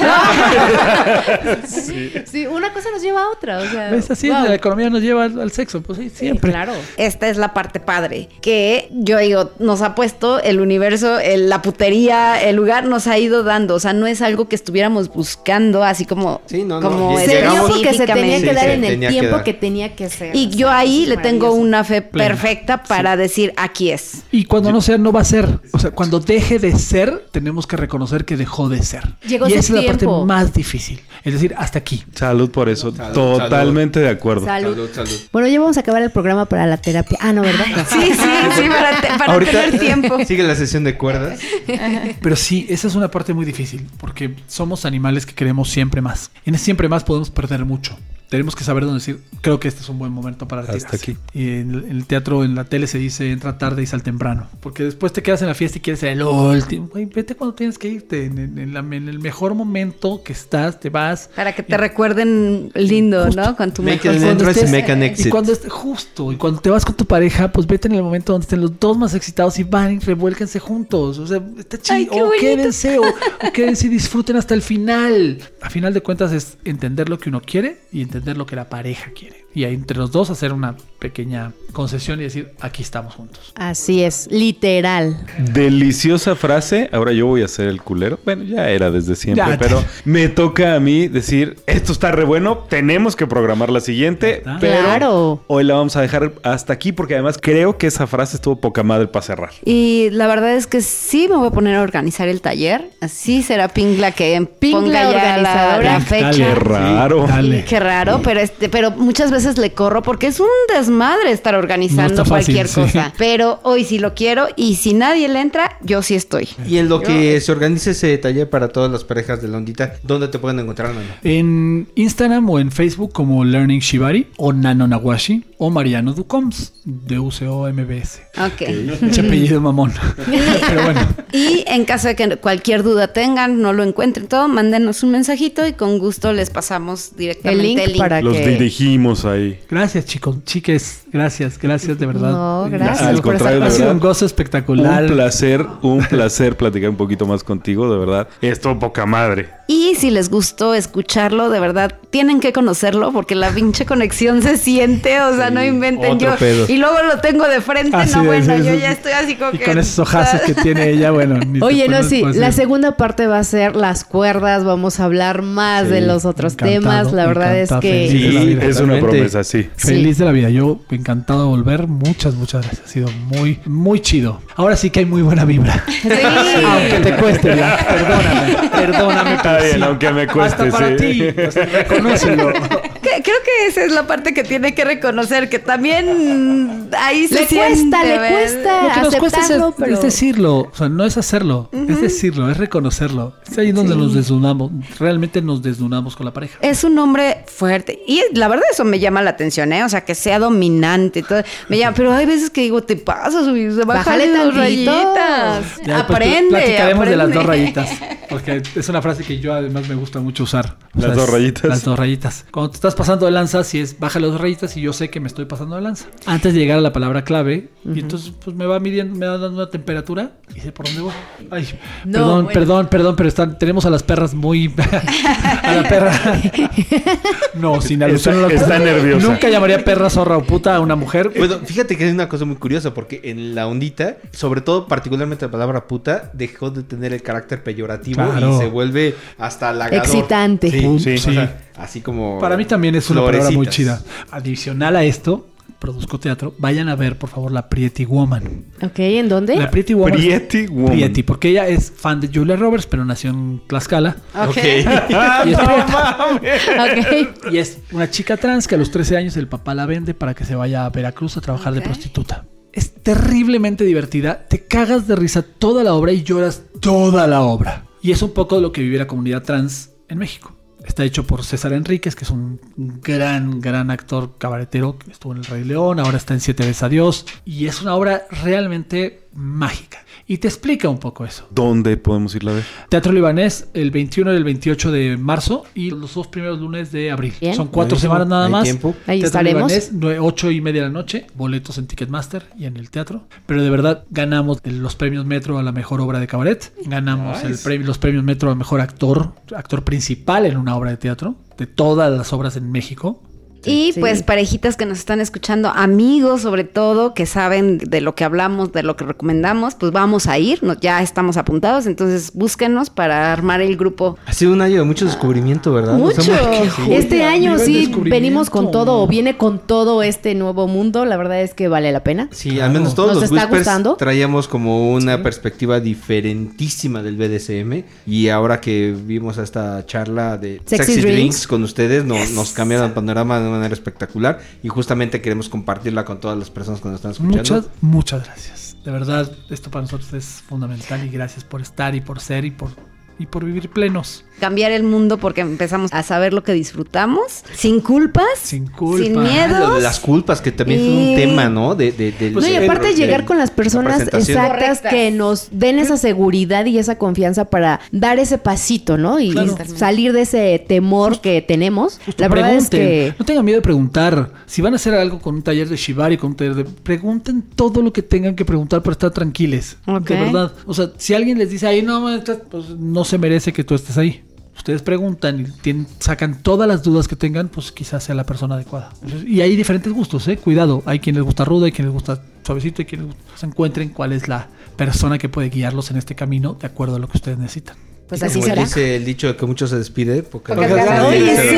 Sí, una cosa nos lleva a otra. O sea, ¿Ves? Así wow. la economía nos lleva al, al sexo. Pues sí, Sí, siempre. claro. Esta es la parte padre, que yo digo, nos ha puesto el universo, el- la putería, el lugar nos ha ido dando, o sea, no es algo que estuviéramos buscando así como, Sí, no, no, como Se dio porque se tenía Sí, que dar en el que tiempo que tenía que ser. Y O yo ahí le tengo una fe Plena. perfecta para decir, aquí es. Y cuando no sea, no va a ser. O sea, cuando deje de ser, tenemos que reconocer que dejó de ser. Llegó y esa es la parte más difícil. Es decir, hasta aquí. Salud por eso. Salud, Totalmente de acuerdo. Salud. Salud, salud. Bueno, ya vamos a acabar el programa para la terapia. Ah, no, ¿verdad? Sí, sí, sí, para, te- para tener tiempo. Sigue la sesión de cuerdas. Pero sí, esa es una parte muy difícil, porque somos animales que queremos siempre más. En ese siempre más podemos perder mucho. Tenemos que saber dónde decir, creo que este es un buen momento para Hasta retirarse. aquí. Y en el, en el teatro, en la tele se dice, entra tarde y sal temprano. Porque después te quedas en la fiesta y quieres ser el último. Güey, vete cuando tienes que irte. En, en- en la- en el mejor momento que estás, te vas. Para que te recuerden lindo, Justo. ¿no? Con tu Make mejor an Cuando entrance, estés- make an exit. Y cuando estés, justo, y cuando te vas con tu pareja, pues vete en el momento donde estén los dos más excitados y van y revuélquense juntos. O sea, está chido. O quédense, o, o quédense y disfruten hasta el final. A final de cuentas es entender lo que uno quiere y entender lo que la pareja quiere. Y ahí entre los dos hacer una pequeña concesión y decir, aquí estamos juntos. Así es, literal. Deliciosa frase. Ahora yo voy a ser el culero. Bueno, ya era desde siempre, Ya. pero me toca a mí decir, esto está re bueno, tenemos que programar la siguiente, pero Claro. hoy la vamos a dejar hasta aquí porque además creo que esa frase estuvo poca madre para cerrar. Y la verdad es que sí me voy a poner a organizar el taller. Así será Pingla que Pingla ponga ya la, la fecha. Dale. Raro. Dale. Qué raro, pero este, pero muchas veces le corro porque es un desmadre estar organizando No fácil, cualquier sí. cosa. Pero hoy sí lo quiero y si nadie le entra, yo sí estoy. Y en lo que se organice ese taller para todas las parejas de la ondita, ¿dónde te pueden encontrar, Nano? En Instagram o en Facebook como Learning Shibari o Nano Nawashi o Mariano Ducoms de UCO-MBS. Ok. Mucho apellido mamón. Pero bueno. Y en caso de que cualquier duda tengan, no lo encuentren todo, mándenos un mensajito y con gusto les pasamos directamente El el link link. para Los que- dirigimos ahí. Gracias, chicos, chiques. Gracias, gracias de verdad. No, gracias Al contrario, Ha sido verdad. un gozo espectacular. Un placer, un placer platicar un poquito más contigo, de verdad. Esto poca madre. Y si les gustó escucharlo, de verdad, tienen que conocerlo porque la pinche conexión se siente, o sea, no inventen otro yo. pedo. Y luego lo tengo de frente, Así no, de- bueno, sí, yo ya estoy así como Y que... con esos ojazos que tiene ella, bueno. ni Oye, no, sí, puedes la segunda parte va a ser las cuerdas, vamos a hablar más Sí, de los otros encantado, temas, la verdad es que... feliz de la Sí, vida. es una promesa, sí. Feliz de la vida. Yo encantado de volver. Muchas, muchas gracias. Ha sido muy, muy chido. Ahora sí que hay muy buena vibra. Sí. Aunque te cueste ya. Perdóname. Perdóname. Bien, aunque me cueste, Hasta para sí. ti. O sea, reconócelo. Que- Creo que esa es la parte que tiene que reconocer, que también ahí se Le siente, cuesta, le cuesta. Lo que nos cuesta es, aceptarlo, pero- es decirlo, o sea, no es hacerlo, es decirlo, es reconocerlo. Es ahí donde nos desnudamos, realmente nos desnudamos con la pareja. Es un hombre fuerte. Y la verdad eso me llama la atención, ¿eh? O sea, que sea dominante. y Todo. Me llama, pero hay veces que digo, te pasas, bájale Bájale dos rayitas. Ya después aprende. Platicaremos de las dos rayitas. Porque es una frase que yo además me gusta mucho usar. O Las sea, dos rayitas. Las dos rayitas. Cuando te estás pasando de lanza, si es baja las dos rayitas y yo sé que me estoy pasando de lanza. Antes de llegar a la palabra clave, y entonces pues me va midiendo, me va dando una temperatura y sé por dónde voy. Ay, No, perdón, bueno. perdón, perdón, pero están, tenemos a las perras muy. a la perra. no, sin alusión a la Está- está nerviosa. Nunca llamaría perra, zorra o puta a una mujer. Bueno, fíjate que es una cosa muy curiosa porque en la ondita, sobre todo particularmente la palabra puta, dejó de tener el carácter peyorativo Claro. y se vuelve hasta halagador. Excitante. Sí, sí. sí. O sea, así como Para mí también es una palabra muy chida. Adicional a esto, produzco teatro. Vayan a ver, por favor, la Pretty Woman. Ok, ¿en dónde? La Pretty Woman. Pretty Woman. Pretty, porque ella es fan de Julia Roberts, pero nació en Tlaxcala. Ok. Y es, Ok. y es una chica trans que a los 13 años el papá la vende para que se vaya a Veracruz a trabajar de prostituta. Es terriblemente divertida. Te cagas de risa toda la obra y lloras toda la obra. Y es un poco lo que vive la comunidad trans en México. Está hecho por César Enríquez, que es un gran, gran actor cabaretero que estuvo en El Rey León, ahora está en Siete veces a Dios. Y es una obra realmente mágica. Y te explica un poco eso. ¿Dónde podemos irla a ver? Teatro Libanés el 21 y el 28 de marzo y los dos primeros lunes de abril. Bien. Son cuatro semanas nada Hay más. tiempo. Ahí Teatro estaremos. Libanés, nue- ocho y media de la noche, boletos en Ticketmaster y en el teatro. Pero de verdad ganamos los premios Metro a la mejor obra de cabaret. Ganamos el premio, los premios Metro a mejor actor, actor principal en una obra de teatro, de todas las obras en México. Y Sí. pues parejitas que nos están escuchando, amigos sobre todo, que saben de lo que hablamos, de lo que recomendamos, pues vamos a ir, no- ya estamos apuntados, entonces búsquenos para armar el grupo. Ha sido un año de mucho descubrimiento, ¿verdad? Mucho. hemos- Sí. Este año sí venimos con todo o viene con todo este nuevo mundo. La verdad es que vale la pena. Sí, al menos todos ¿Nos los está Whispers gustando? traíamos como una perspectiva diferentísima del BDSM y ahora que vimos esta charla de Sexy Sexy, Drinks. Drinks. con ustedes no- nos cambiaron el panorama una manera espectacular y justamente queremos compartirla con todas las personas que nos están escuchando. Muchas, muchas gracias. De verdad, esto para nosotros es fundamental y gracias por estar y por ser y por, y por vivir plenos. Cambiar el mundo porque empezamos a saber lo que disfrutamos, sin culpas, Sin culpa. sin Ah, lo miedos. de las culpas, que también es Y- un tema, ¿no? De, de, Pues no, y aparte llegar con las personas exactas Correctas. que nos den esa seguridad y esa confianza para dar ese pasito, ¿no? Y Claro. salir de ese temor que tenemos. Justo La verdad es que No tengan miedo de preguntar. Si van a hacer algo con un taller de Shibari, con un taller de... Pregunten todo lo que tengan que preguntar para estar tranquiles. De verdad. O sea, si alguien les dice, ay, no, maestra", pues no se merece que tú estés ahí. Ustedes preguntan y tienen- sacan todas las dudas que tengan, pues quizás sea la persona adecuada. Y hay diferentes gustos, ¿eh? Cuidado. Hay quien les gusta rudo, hay quien les gusta suavecito, hay quien les gusta... Se encuentren cuál es la persona que puede guiarlos en este camino de acuerdo a lo que ustedes necesitan. Pues así como será. dice el dicho de que mucho se despide, porque Porque se Oye, sí.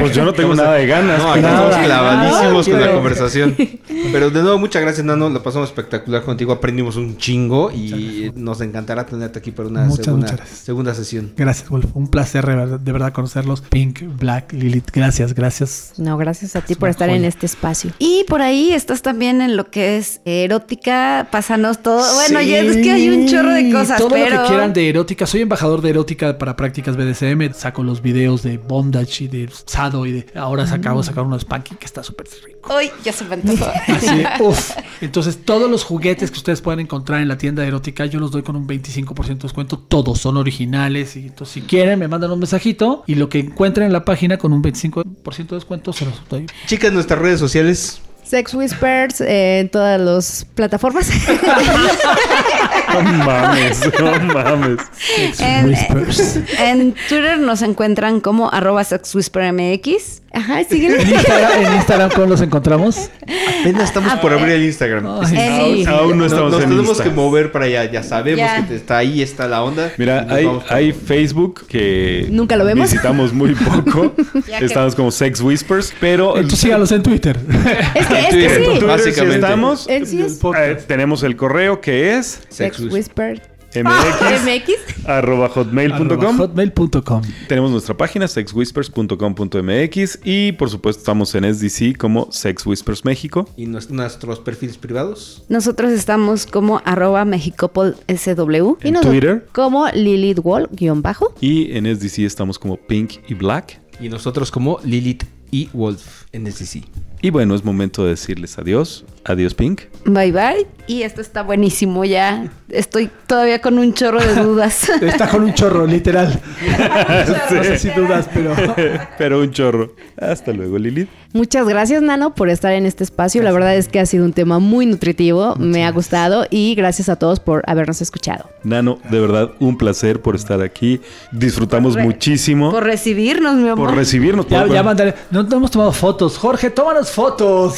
Pues yo no tengo nada de ganas. No, aquí pero- estamos clavadísimos con la conversación. Pero de nuevo, muchas gracias, Nano. Lo pasamos espectacular contigo. Aprendimos un chingo y nos encantará tenerte aquí para una Muchas, segunda, muchas gracias. segunda sesión. Gracias, Wolf. Un placer de verdad, conocerlos. Pink, Black, Lilith. Gracias, gracias. No, gracias a ti Es por estar en joya. este espacio. Y por ahí estás también en lo que es erótica, pásanos todo. Bueno, Sí, ya es que hay un chorro de cosas, Todo pero... lo que quieran de erótica. Soy embajador de erótica para prácticas BDSM. Saco los videos de bondage y de sado y de... Ahora se acabo de sacar uno de spanking que está súper rico. Uy, ya se me. Así, uf. Entonces, todos los juguetes que ustedes pueden encontrar en la tienda de erótica, yo los doy con un 25% de descuento. Todos son originales. Y entonces, si quieren, me mandan un mensajito. Y lo que encuentren en la página con un 25% de descuento, se los doy. Chicas, nuestras redes sociales. Sex Whispers eh, en todas las plataformas. No mames, no mames. En, Whispers. en Twitter nos encuentran como arroba sexwhispermx. Ajá, En síguenos. Instagram, en Instagram, ¿cómo los encontramos? Apenas estamos por abrir el Instagram. En- Aún, aún no Nos, estamos nos en tenemos Insta. que mover para allá. Ya sabemos Ya. que está ahí, está la onda. Mira, nos hay, hay Facebook que Nunca lo vemos. visitamos muy poco. Que- Estamos como Sex Whispers, pero Entonces síganos en Twitter. Es que, es que Twitter, sí. Twitter sí Básicamente. estamos. Él sí es Eh, tenemos el correo que es Sex Sex Whisper mx MX. arroba Arroba hotmail.com. Hotmail.com. Tenemos nuestra página sexwhispers.com.mx y por supuesto estamos en SDC como Sex Whispers México. ¿Y nues- nuestros perfiles privados? Nosotros estamos como arroba mexicopolsw. Y En nosotros Twitter. Como Lilith Wall, guion bajo. Y en SDC estamos como Pink y Black. Y nosotros como Lilith y Wolf en SDC. Y bueno, es momento de decirles adiós. Adiós, Pink. Bye bye. Y esto está buenísimo ya. Estoy todavía con un chorro de dudas. Está con un chorro, literal. No sé si dudas, pero. Pero un chorro. Hasta luego, Lilith. Muchas gracias, Nano, por estar en este espacio. La verdad es que ha sido un tema muy nutritivo. Me ha gustado y gracias a todos por habernos escuchado. Nano, de verdad, un placer por estar aquí. Disfrutamos Por muchísimo Por recibirnos, mi amor. por recibirnos. Ya, por- ya mandaré. No, no hemos tomado fotos. Jorge, tómanos fotos.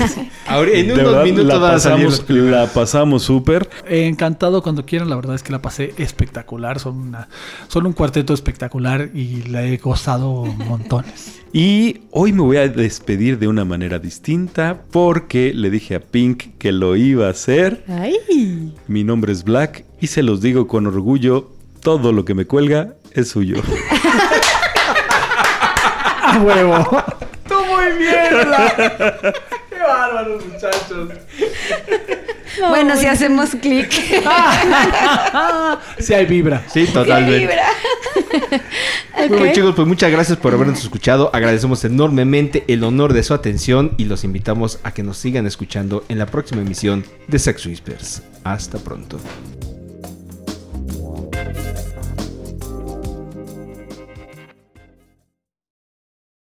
Ahora, en De unos verdad, minutos la va a salir los pasamos, la pasamos súper. Encantado cuando quieran. La verdad es que la pasé espectacular. Son, una, son un cuarteto espectacular y la he gozado montones. Y hoy me voy a despedir de una manera distinta porque le dije a Pink que lo iba a hacer. ¡Ay! Mi nombre es Black y se los digo con orgullo, todo lo que me cuelga es suyo. ¡A huevo! ¡Tú muy bien, Bla! ¡Qué bárbaros, muchachos! Bueno, si hacemos clic. Sí hay vibra. Sí, totalmente. Muy bien, Ok. chicos, pues muchas gracias por habernos escuchado. Agradecemos enormemente el honor de su atención y los invitamos a que nos sigan escuchando en la próxima emisión de Sex Whispers. Hasta pronto.